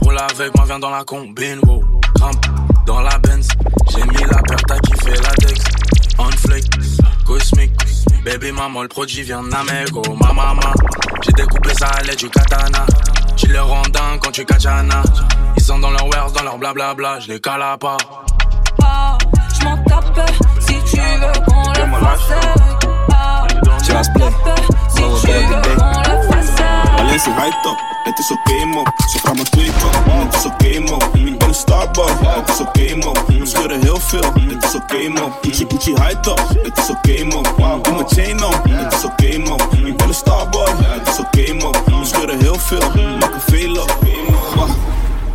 Roule avec moi, viens dans la combine, wow. Grimpe dans la Benz. J'ai mis la paire, t'as kiffé la Dex. On flake, cosmique. Baby maman, le produit vient oh ma maman. J'ai découpé ça à l'aide du katana. Tu les rends dingue quand tu kachana. Ils sont dans leur wares, dans leur blablabla, je les cale à pas. Ah, je m'en tape si tu veux qu'on le fasse. Je m'en tape si tu veux qu'on le fasse. Alleen ze hyped up, het is oké man. Ze vraagt me twee kan, het is oké man. Ik ben een starboy, het is oké man. We scheuren heel veel, het is oké man. Gucci Gucci hyped up, het is oké man. Doe mijn chain on, het is oké man. Ik ben een starboy, het is oké man. We scheuren heel veel, maken veel op.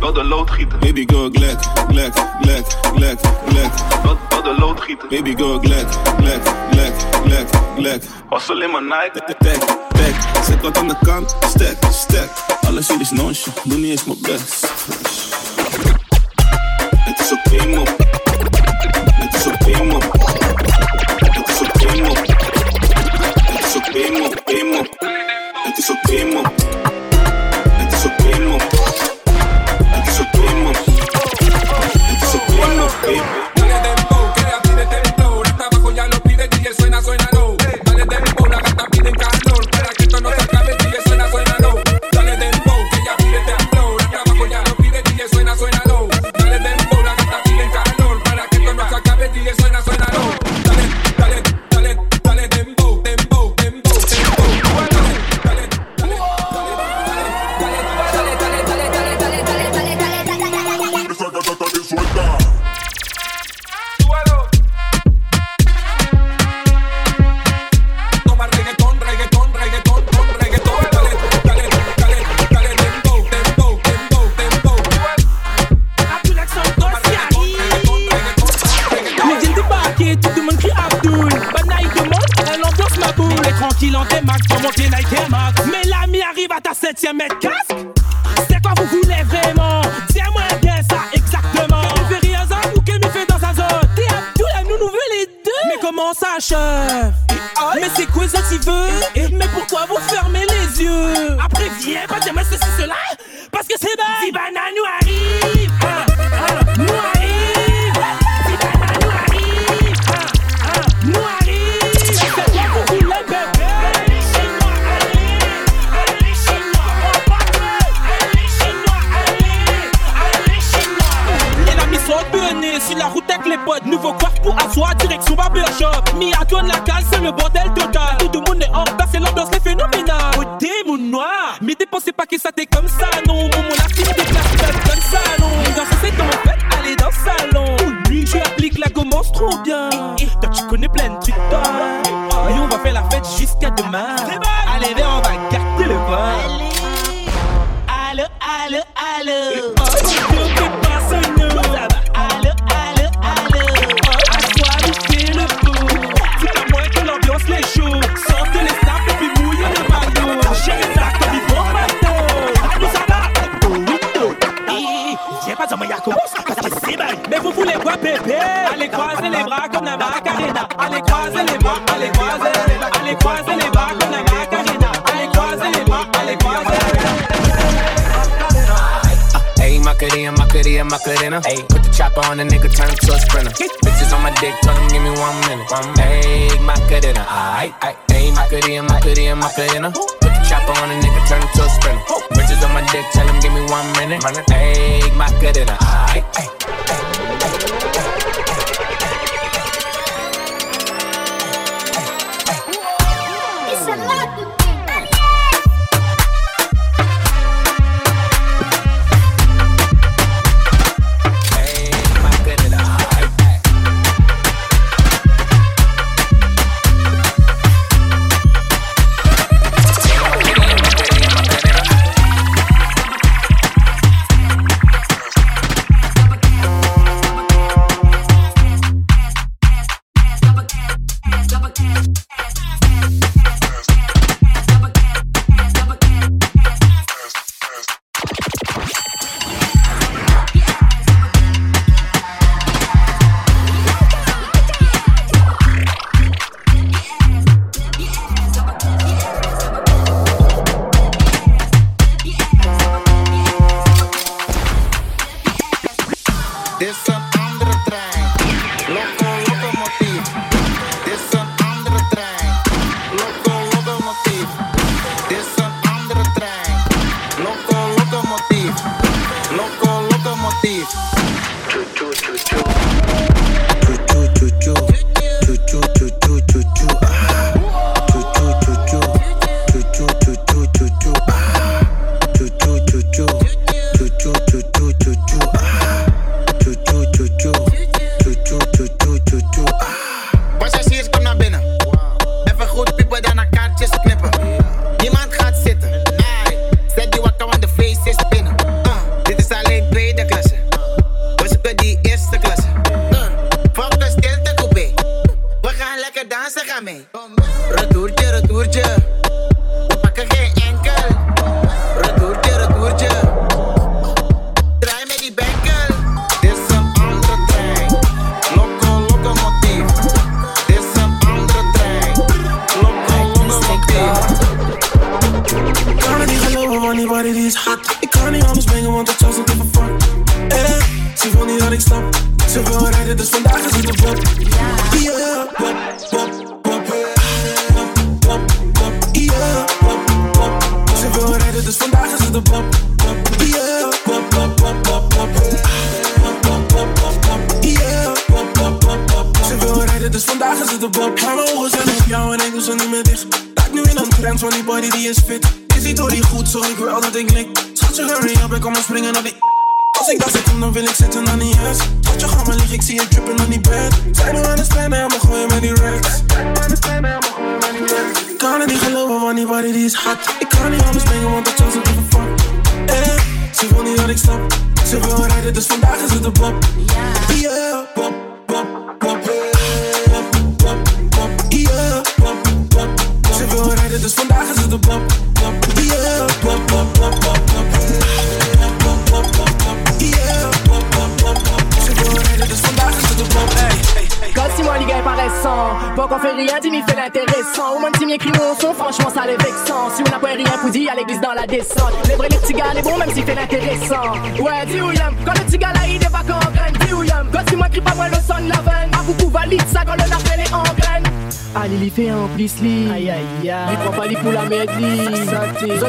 wel de loodgieter. Baby go glad, glad, glad, glad, glad. Wel, wel de loodgieter. Baby go glad, glad, glad, glad, glad. Was alleen maar Nike. Tek, tek, zet wat aan de kant, stek, stek. Alles hier is nonsje, doe niet eens mijn best. Het is oké, okay, mop. Het is oké, okay, mop. Het is oké, okay, mop. Het is oké, mop, mop. Het is oké, mop. bien casque? C'est quoi vous voulez vraiment? Dis-moi bien ça exactement. Que me fait dans sa zone T'es à tout nous nous voulons les deux? Mais comment ça,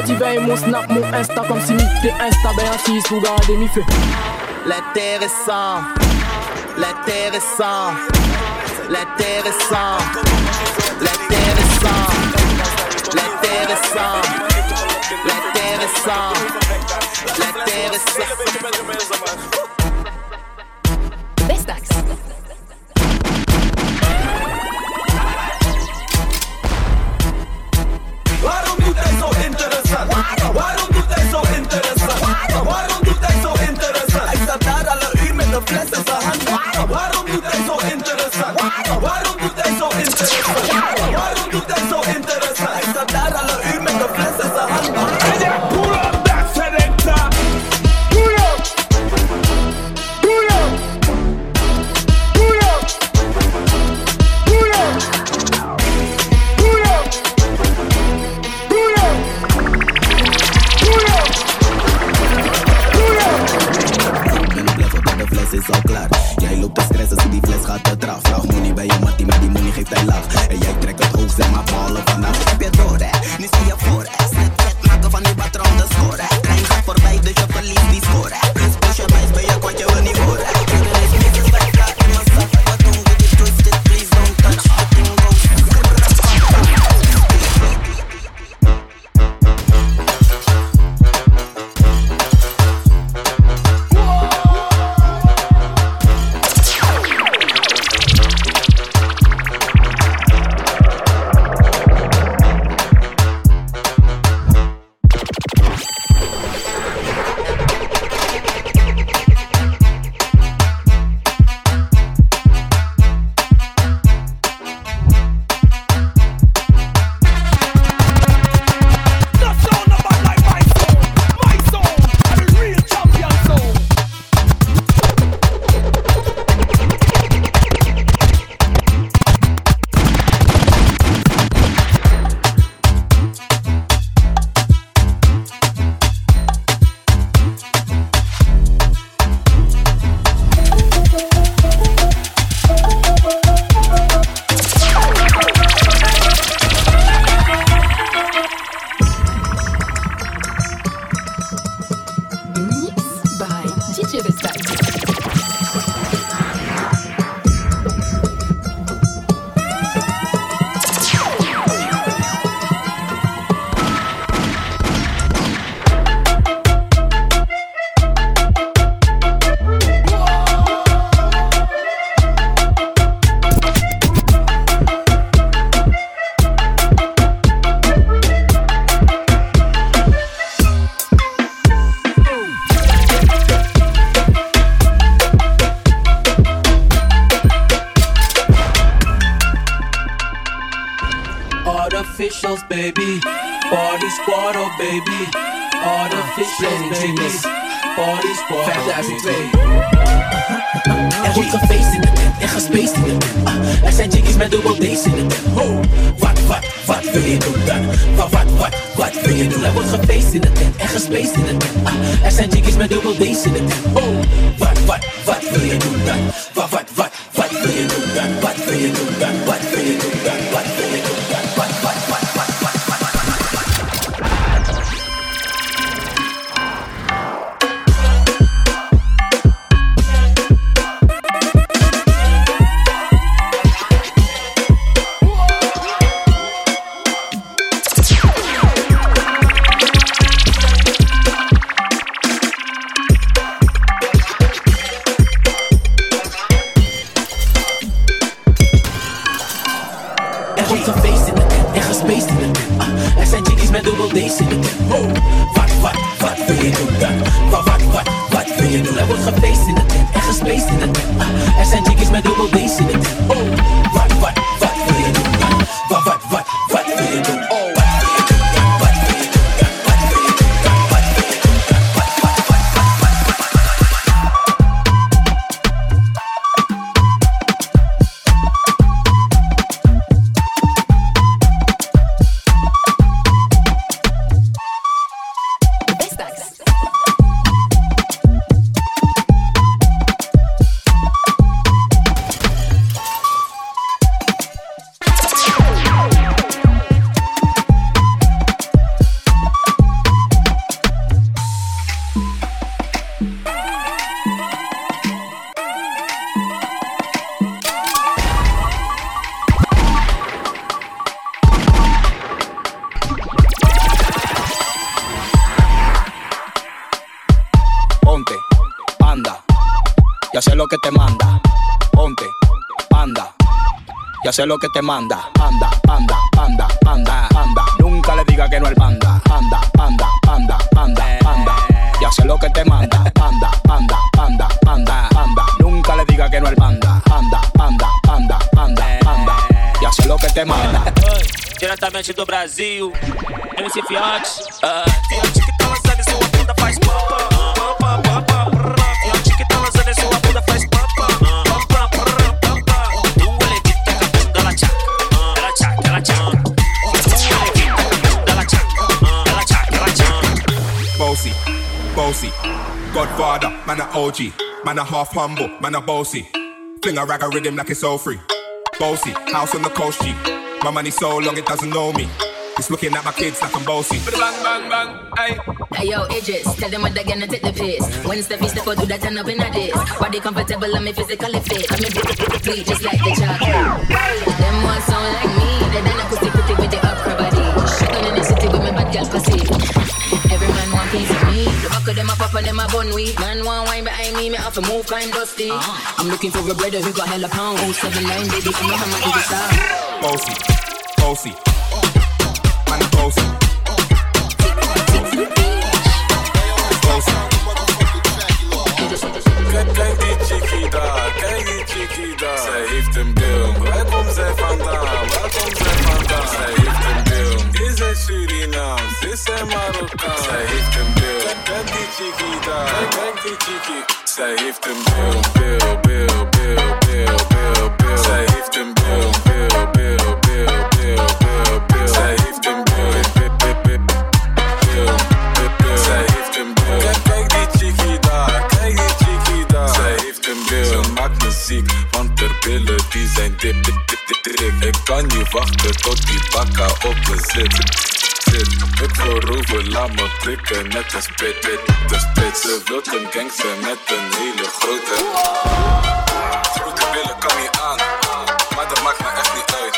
Motivé mon snap, mon insta comme si t'es insta, ben assis pour garder mi feu. La terre est sans, la terre est. je doen? Er wordt gefeest in de tent en gespeest in de tent. Ah, er zijn chickies met dubbel D's in de tent. Oh, wat, wat, wat wil je doen dan? Wat, wat, wat, wat wil je doen dan? Wat wil je doen dan? Wat wil je doen dan? Wat wil je doen dan? hacer lo que te manda. Panda, panda, panda, panda, panda. Nunca le diga que no al panda. Panda, panda, panda, panda, panda. Y hace lo que te manda. Panda, panda, panda, panda, panda. Nunca le diga que no al panda. Panda, panda, panda, panda, panda. Y hace lo que te manda. Diretamente do Brasil, MC Fiote. Eh. OG. Man a half humble, man a bossy. Fling a rag a rhythm like it's all free. Bossy, house on the coast G. My money so long it doesn't know me. It's looking at my kids like I'm bossy. Bang bang bang, ay. Hey yo, Idris, tell them what they're gonna take the piss. When Steffi step out, do that turn up in a this. Body comfortable, and me physically fit. I'm a bleed just like the chocolate. Them ones sound like me. They done a pussy pretty with the upper body. Shut down in the city with me bad girl pussy. Every man want piece of me. The back of them a pop and them a bun weed. Man want wine behind me, me have to move kind dusty. Ah. I'm looking for a brother who got hella pound. 079 baby, I know how much you style. Bossy, bossy. Man bossy. Zij heeft een. Kijk, kijk die chickie daar, kijk die chickie. Zij heeft een bil, bil, bil, bil, bil, bil. Zij heeft een bil, bil, bil, bil, bil, bil, bil. Zij heeft een bil. Zij heeft een. Kijk, die chickie daar, kijk die chickie daar. Zij heeft een bil. Ze maakt me ziek, want haar billen die zijn dip, dip, dip, dip. Ik kan niet wachten tot die bakka op me. Zit, ik wil roeven, laat me prikken, net als spit, pit, de spit. Ze een gangster met een hele grote. Grote billen kan niet aan, maar dat maakt me echt niet uit.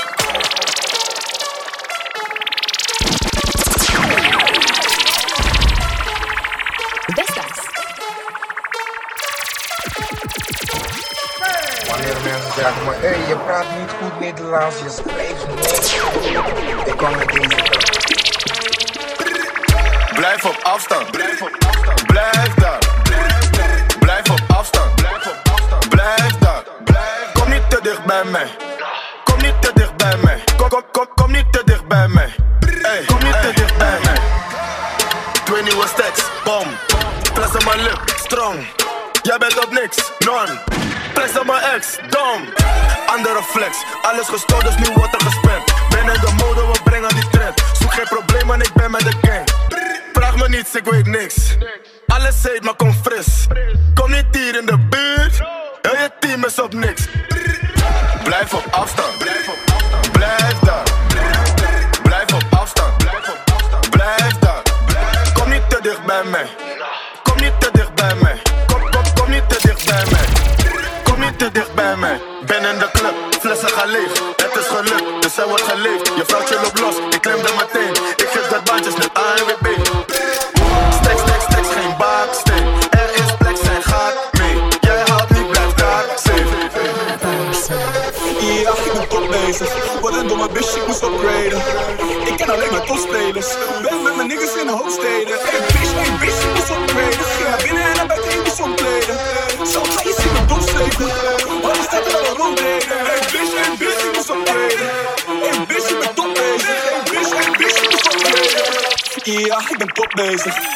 Wanneer mensen zeggen maar, hey, je praat niet goed Nederlands, je spreekt niks. Ik kan met deze Blijf op afstand. Blijf op afstand. Blijf daar. Blijf op afstand. Blijf op afstand. Blijf daar. Kom niet te dicht bij mij. Kom niet te dicht bij mij. Kom, kom, kom, kom niet te dicht bij mij. Hey, kom niet te dicht bij mij. Twee nieuwe stacks, bom. Press aan mijn lip, strong. Jij bent op niks, non. Press aan mijn ex, dom. Andere flex, alles gestoord, dus nu wordt er gespend. Binnen de ik weet niks. Alles heet, maar kom fris. Kom niet hier in de buurt, heel je team is op niks. Blijf op afstand bezig.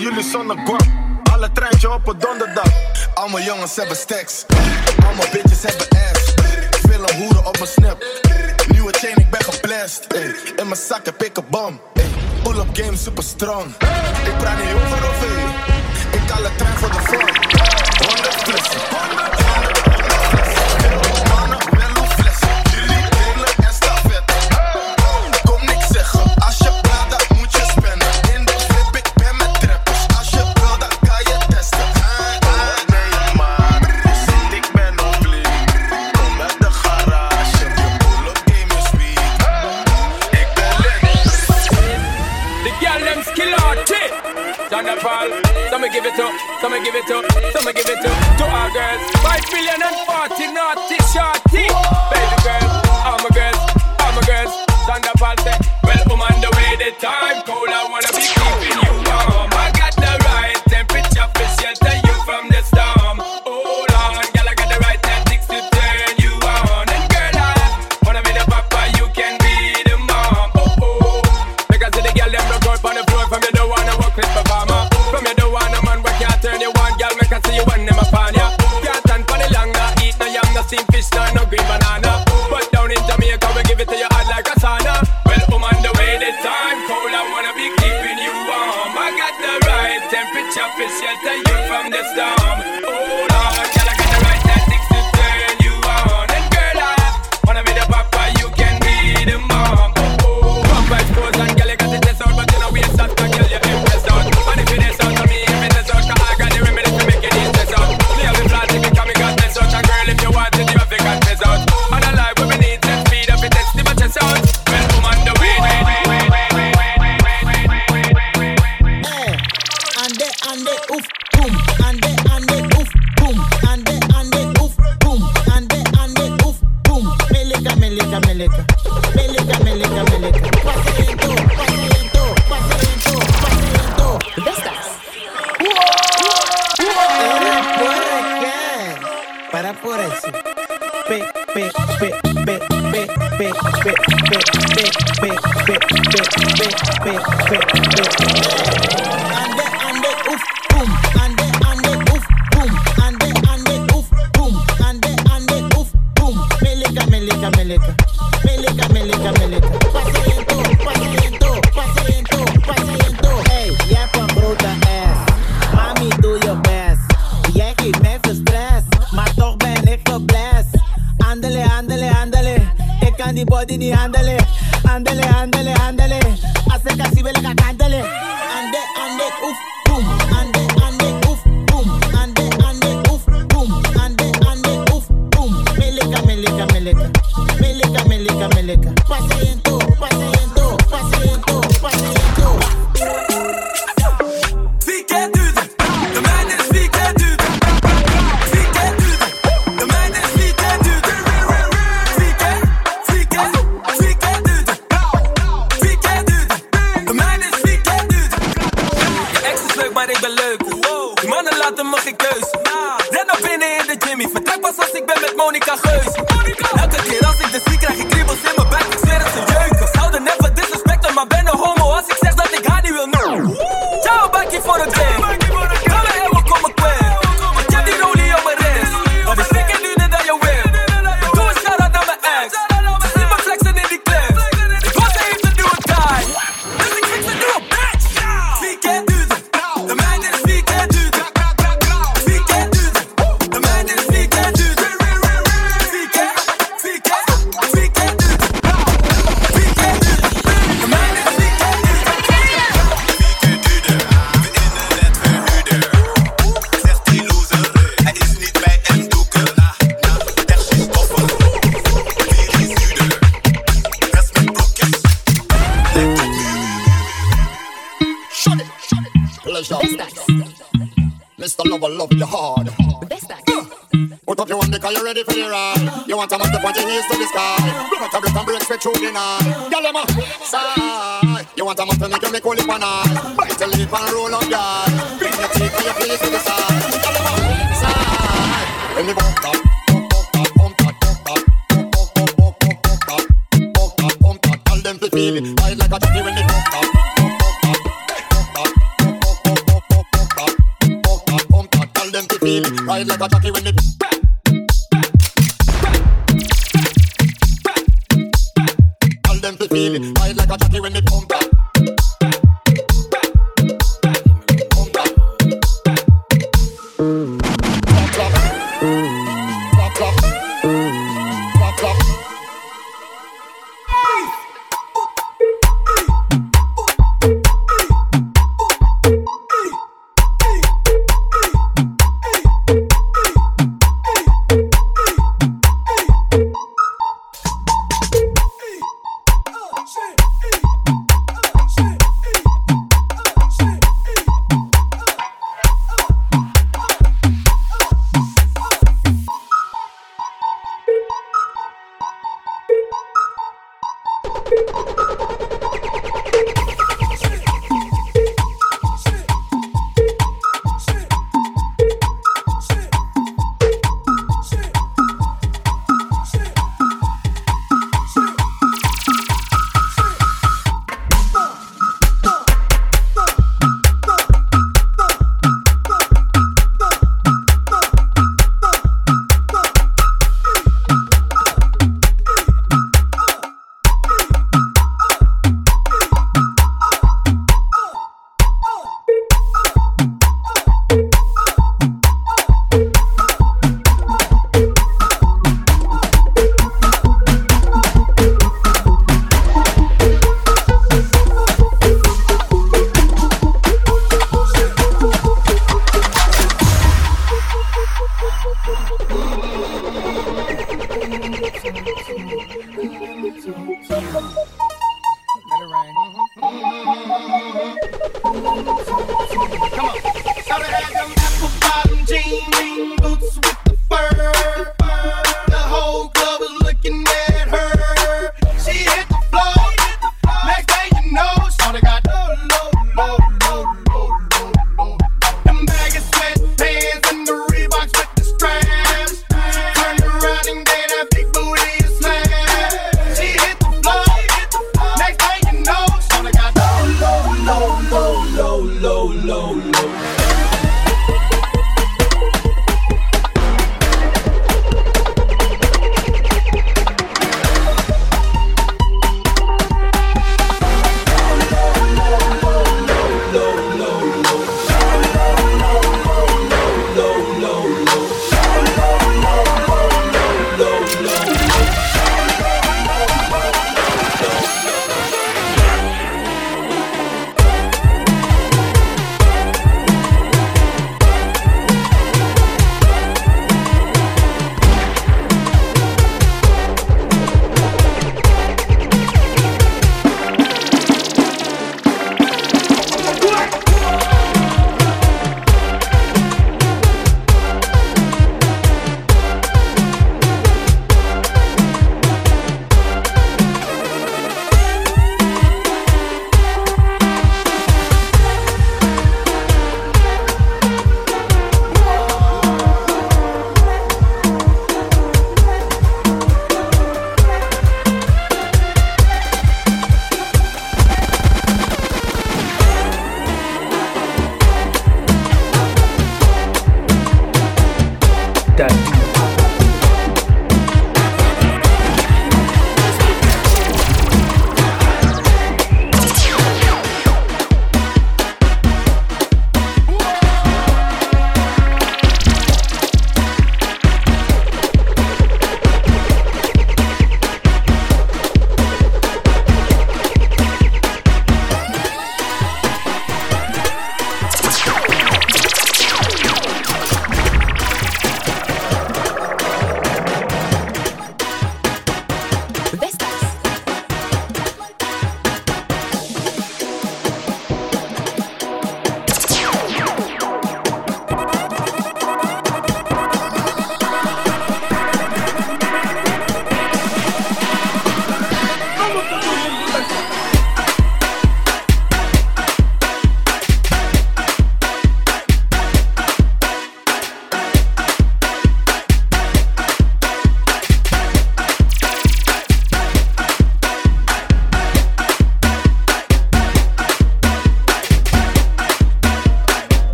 jullie zonder kwam. Alle treintje op een donderdag. Allemaal jongens hebben stacks. Allemaal bitches hebben ass. Veel een hoeren op mijn snap. Nieuwe chain, ik ben geblest. In mijn zak heb ik een bom. Pull-up game super strong.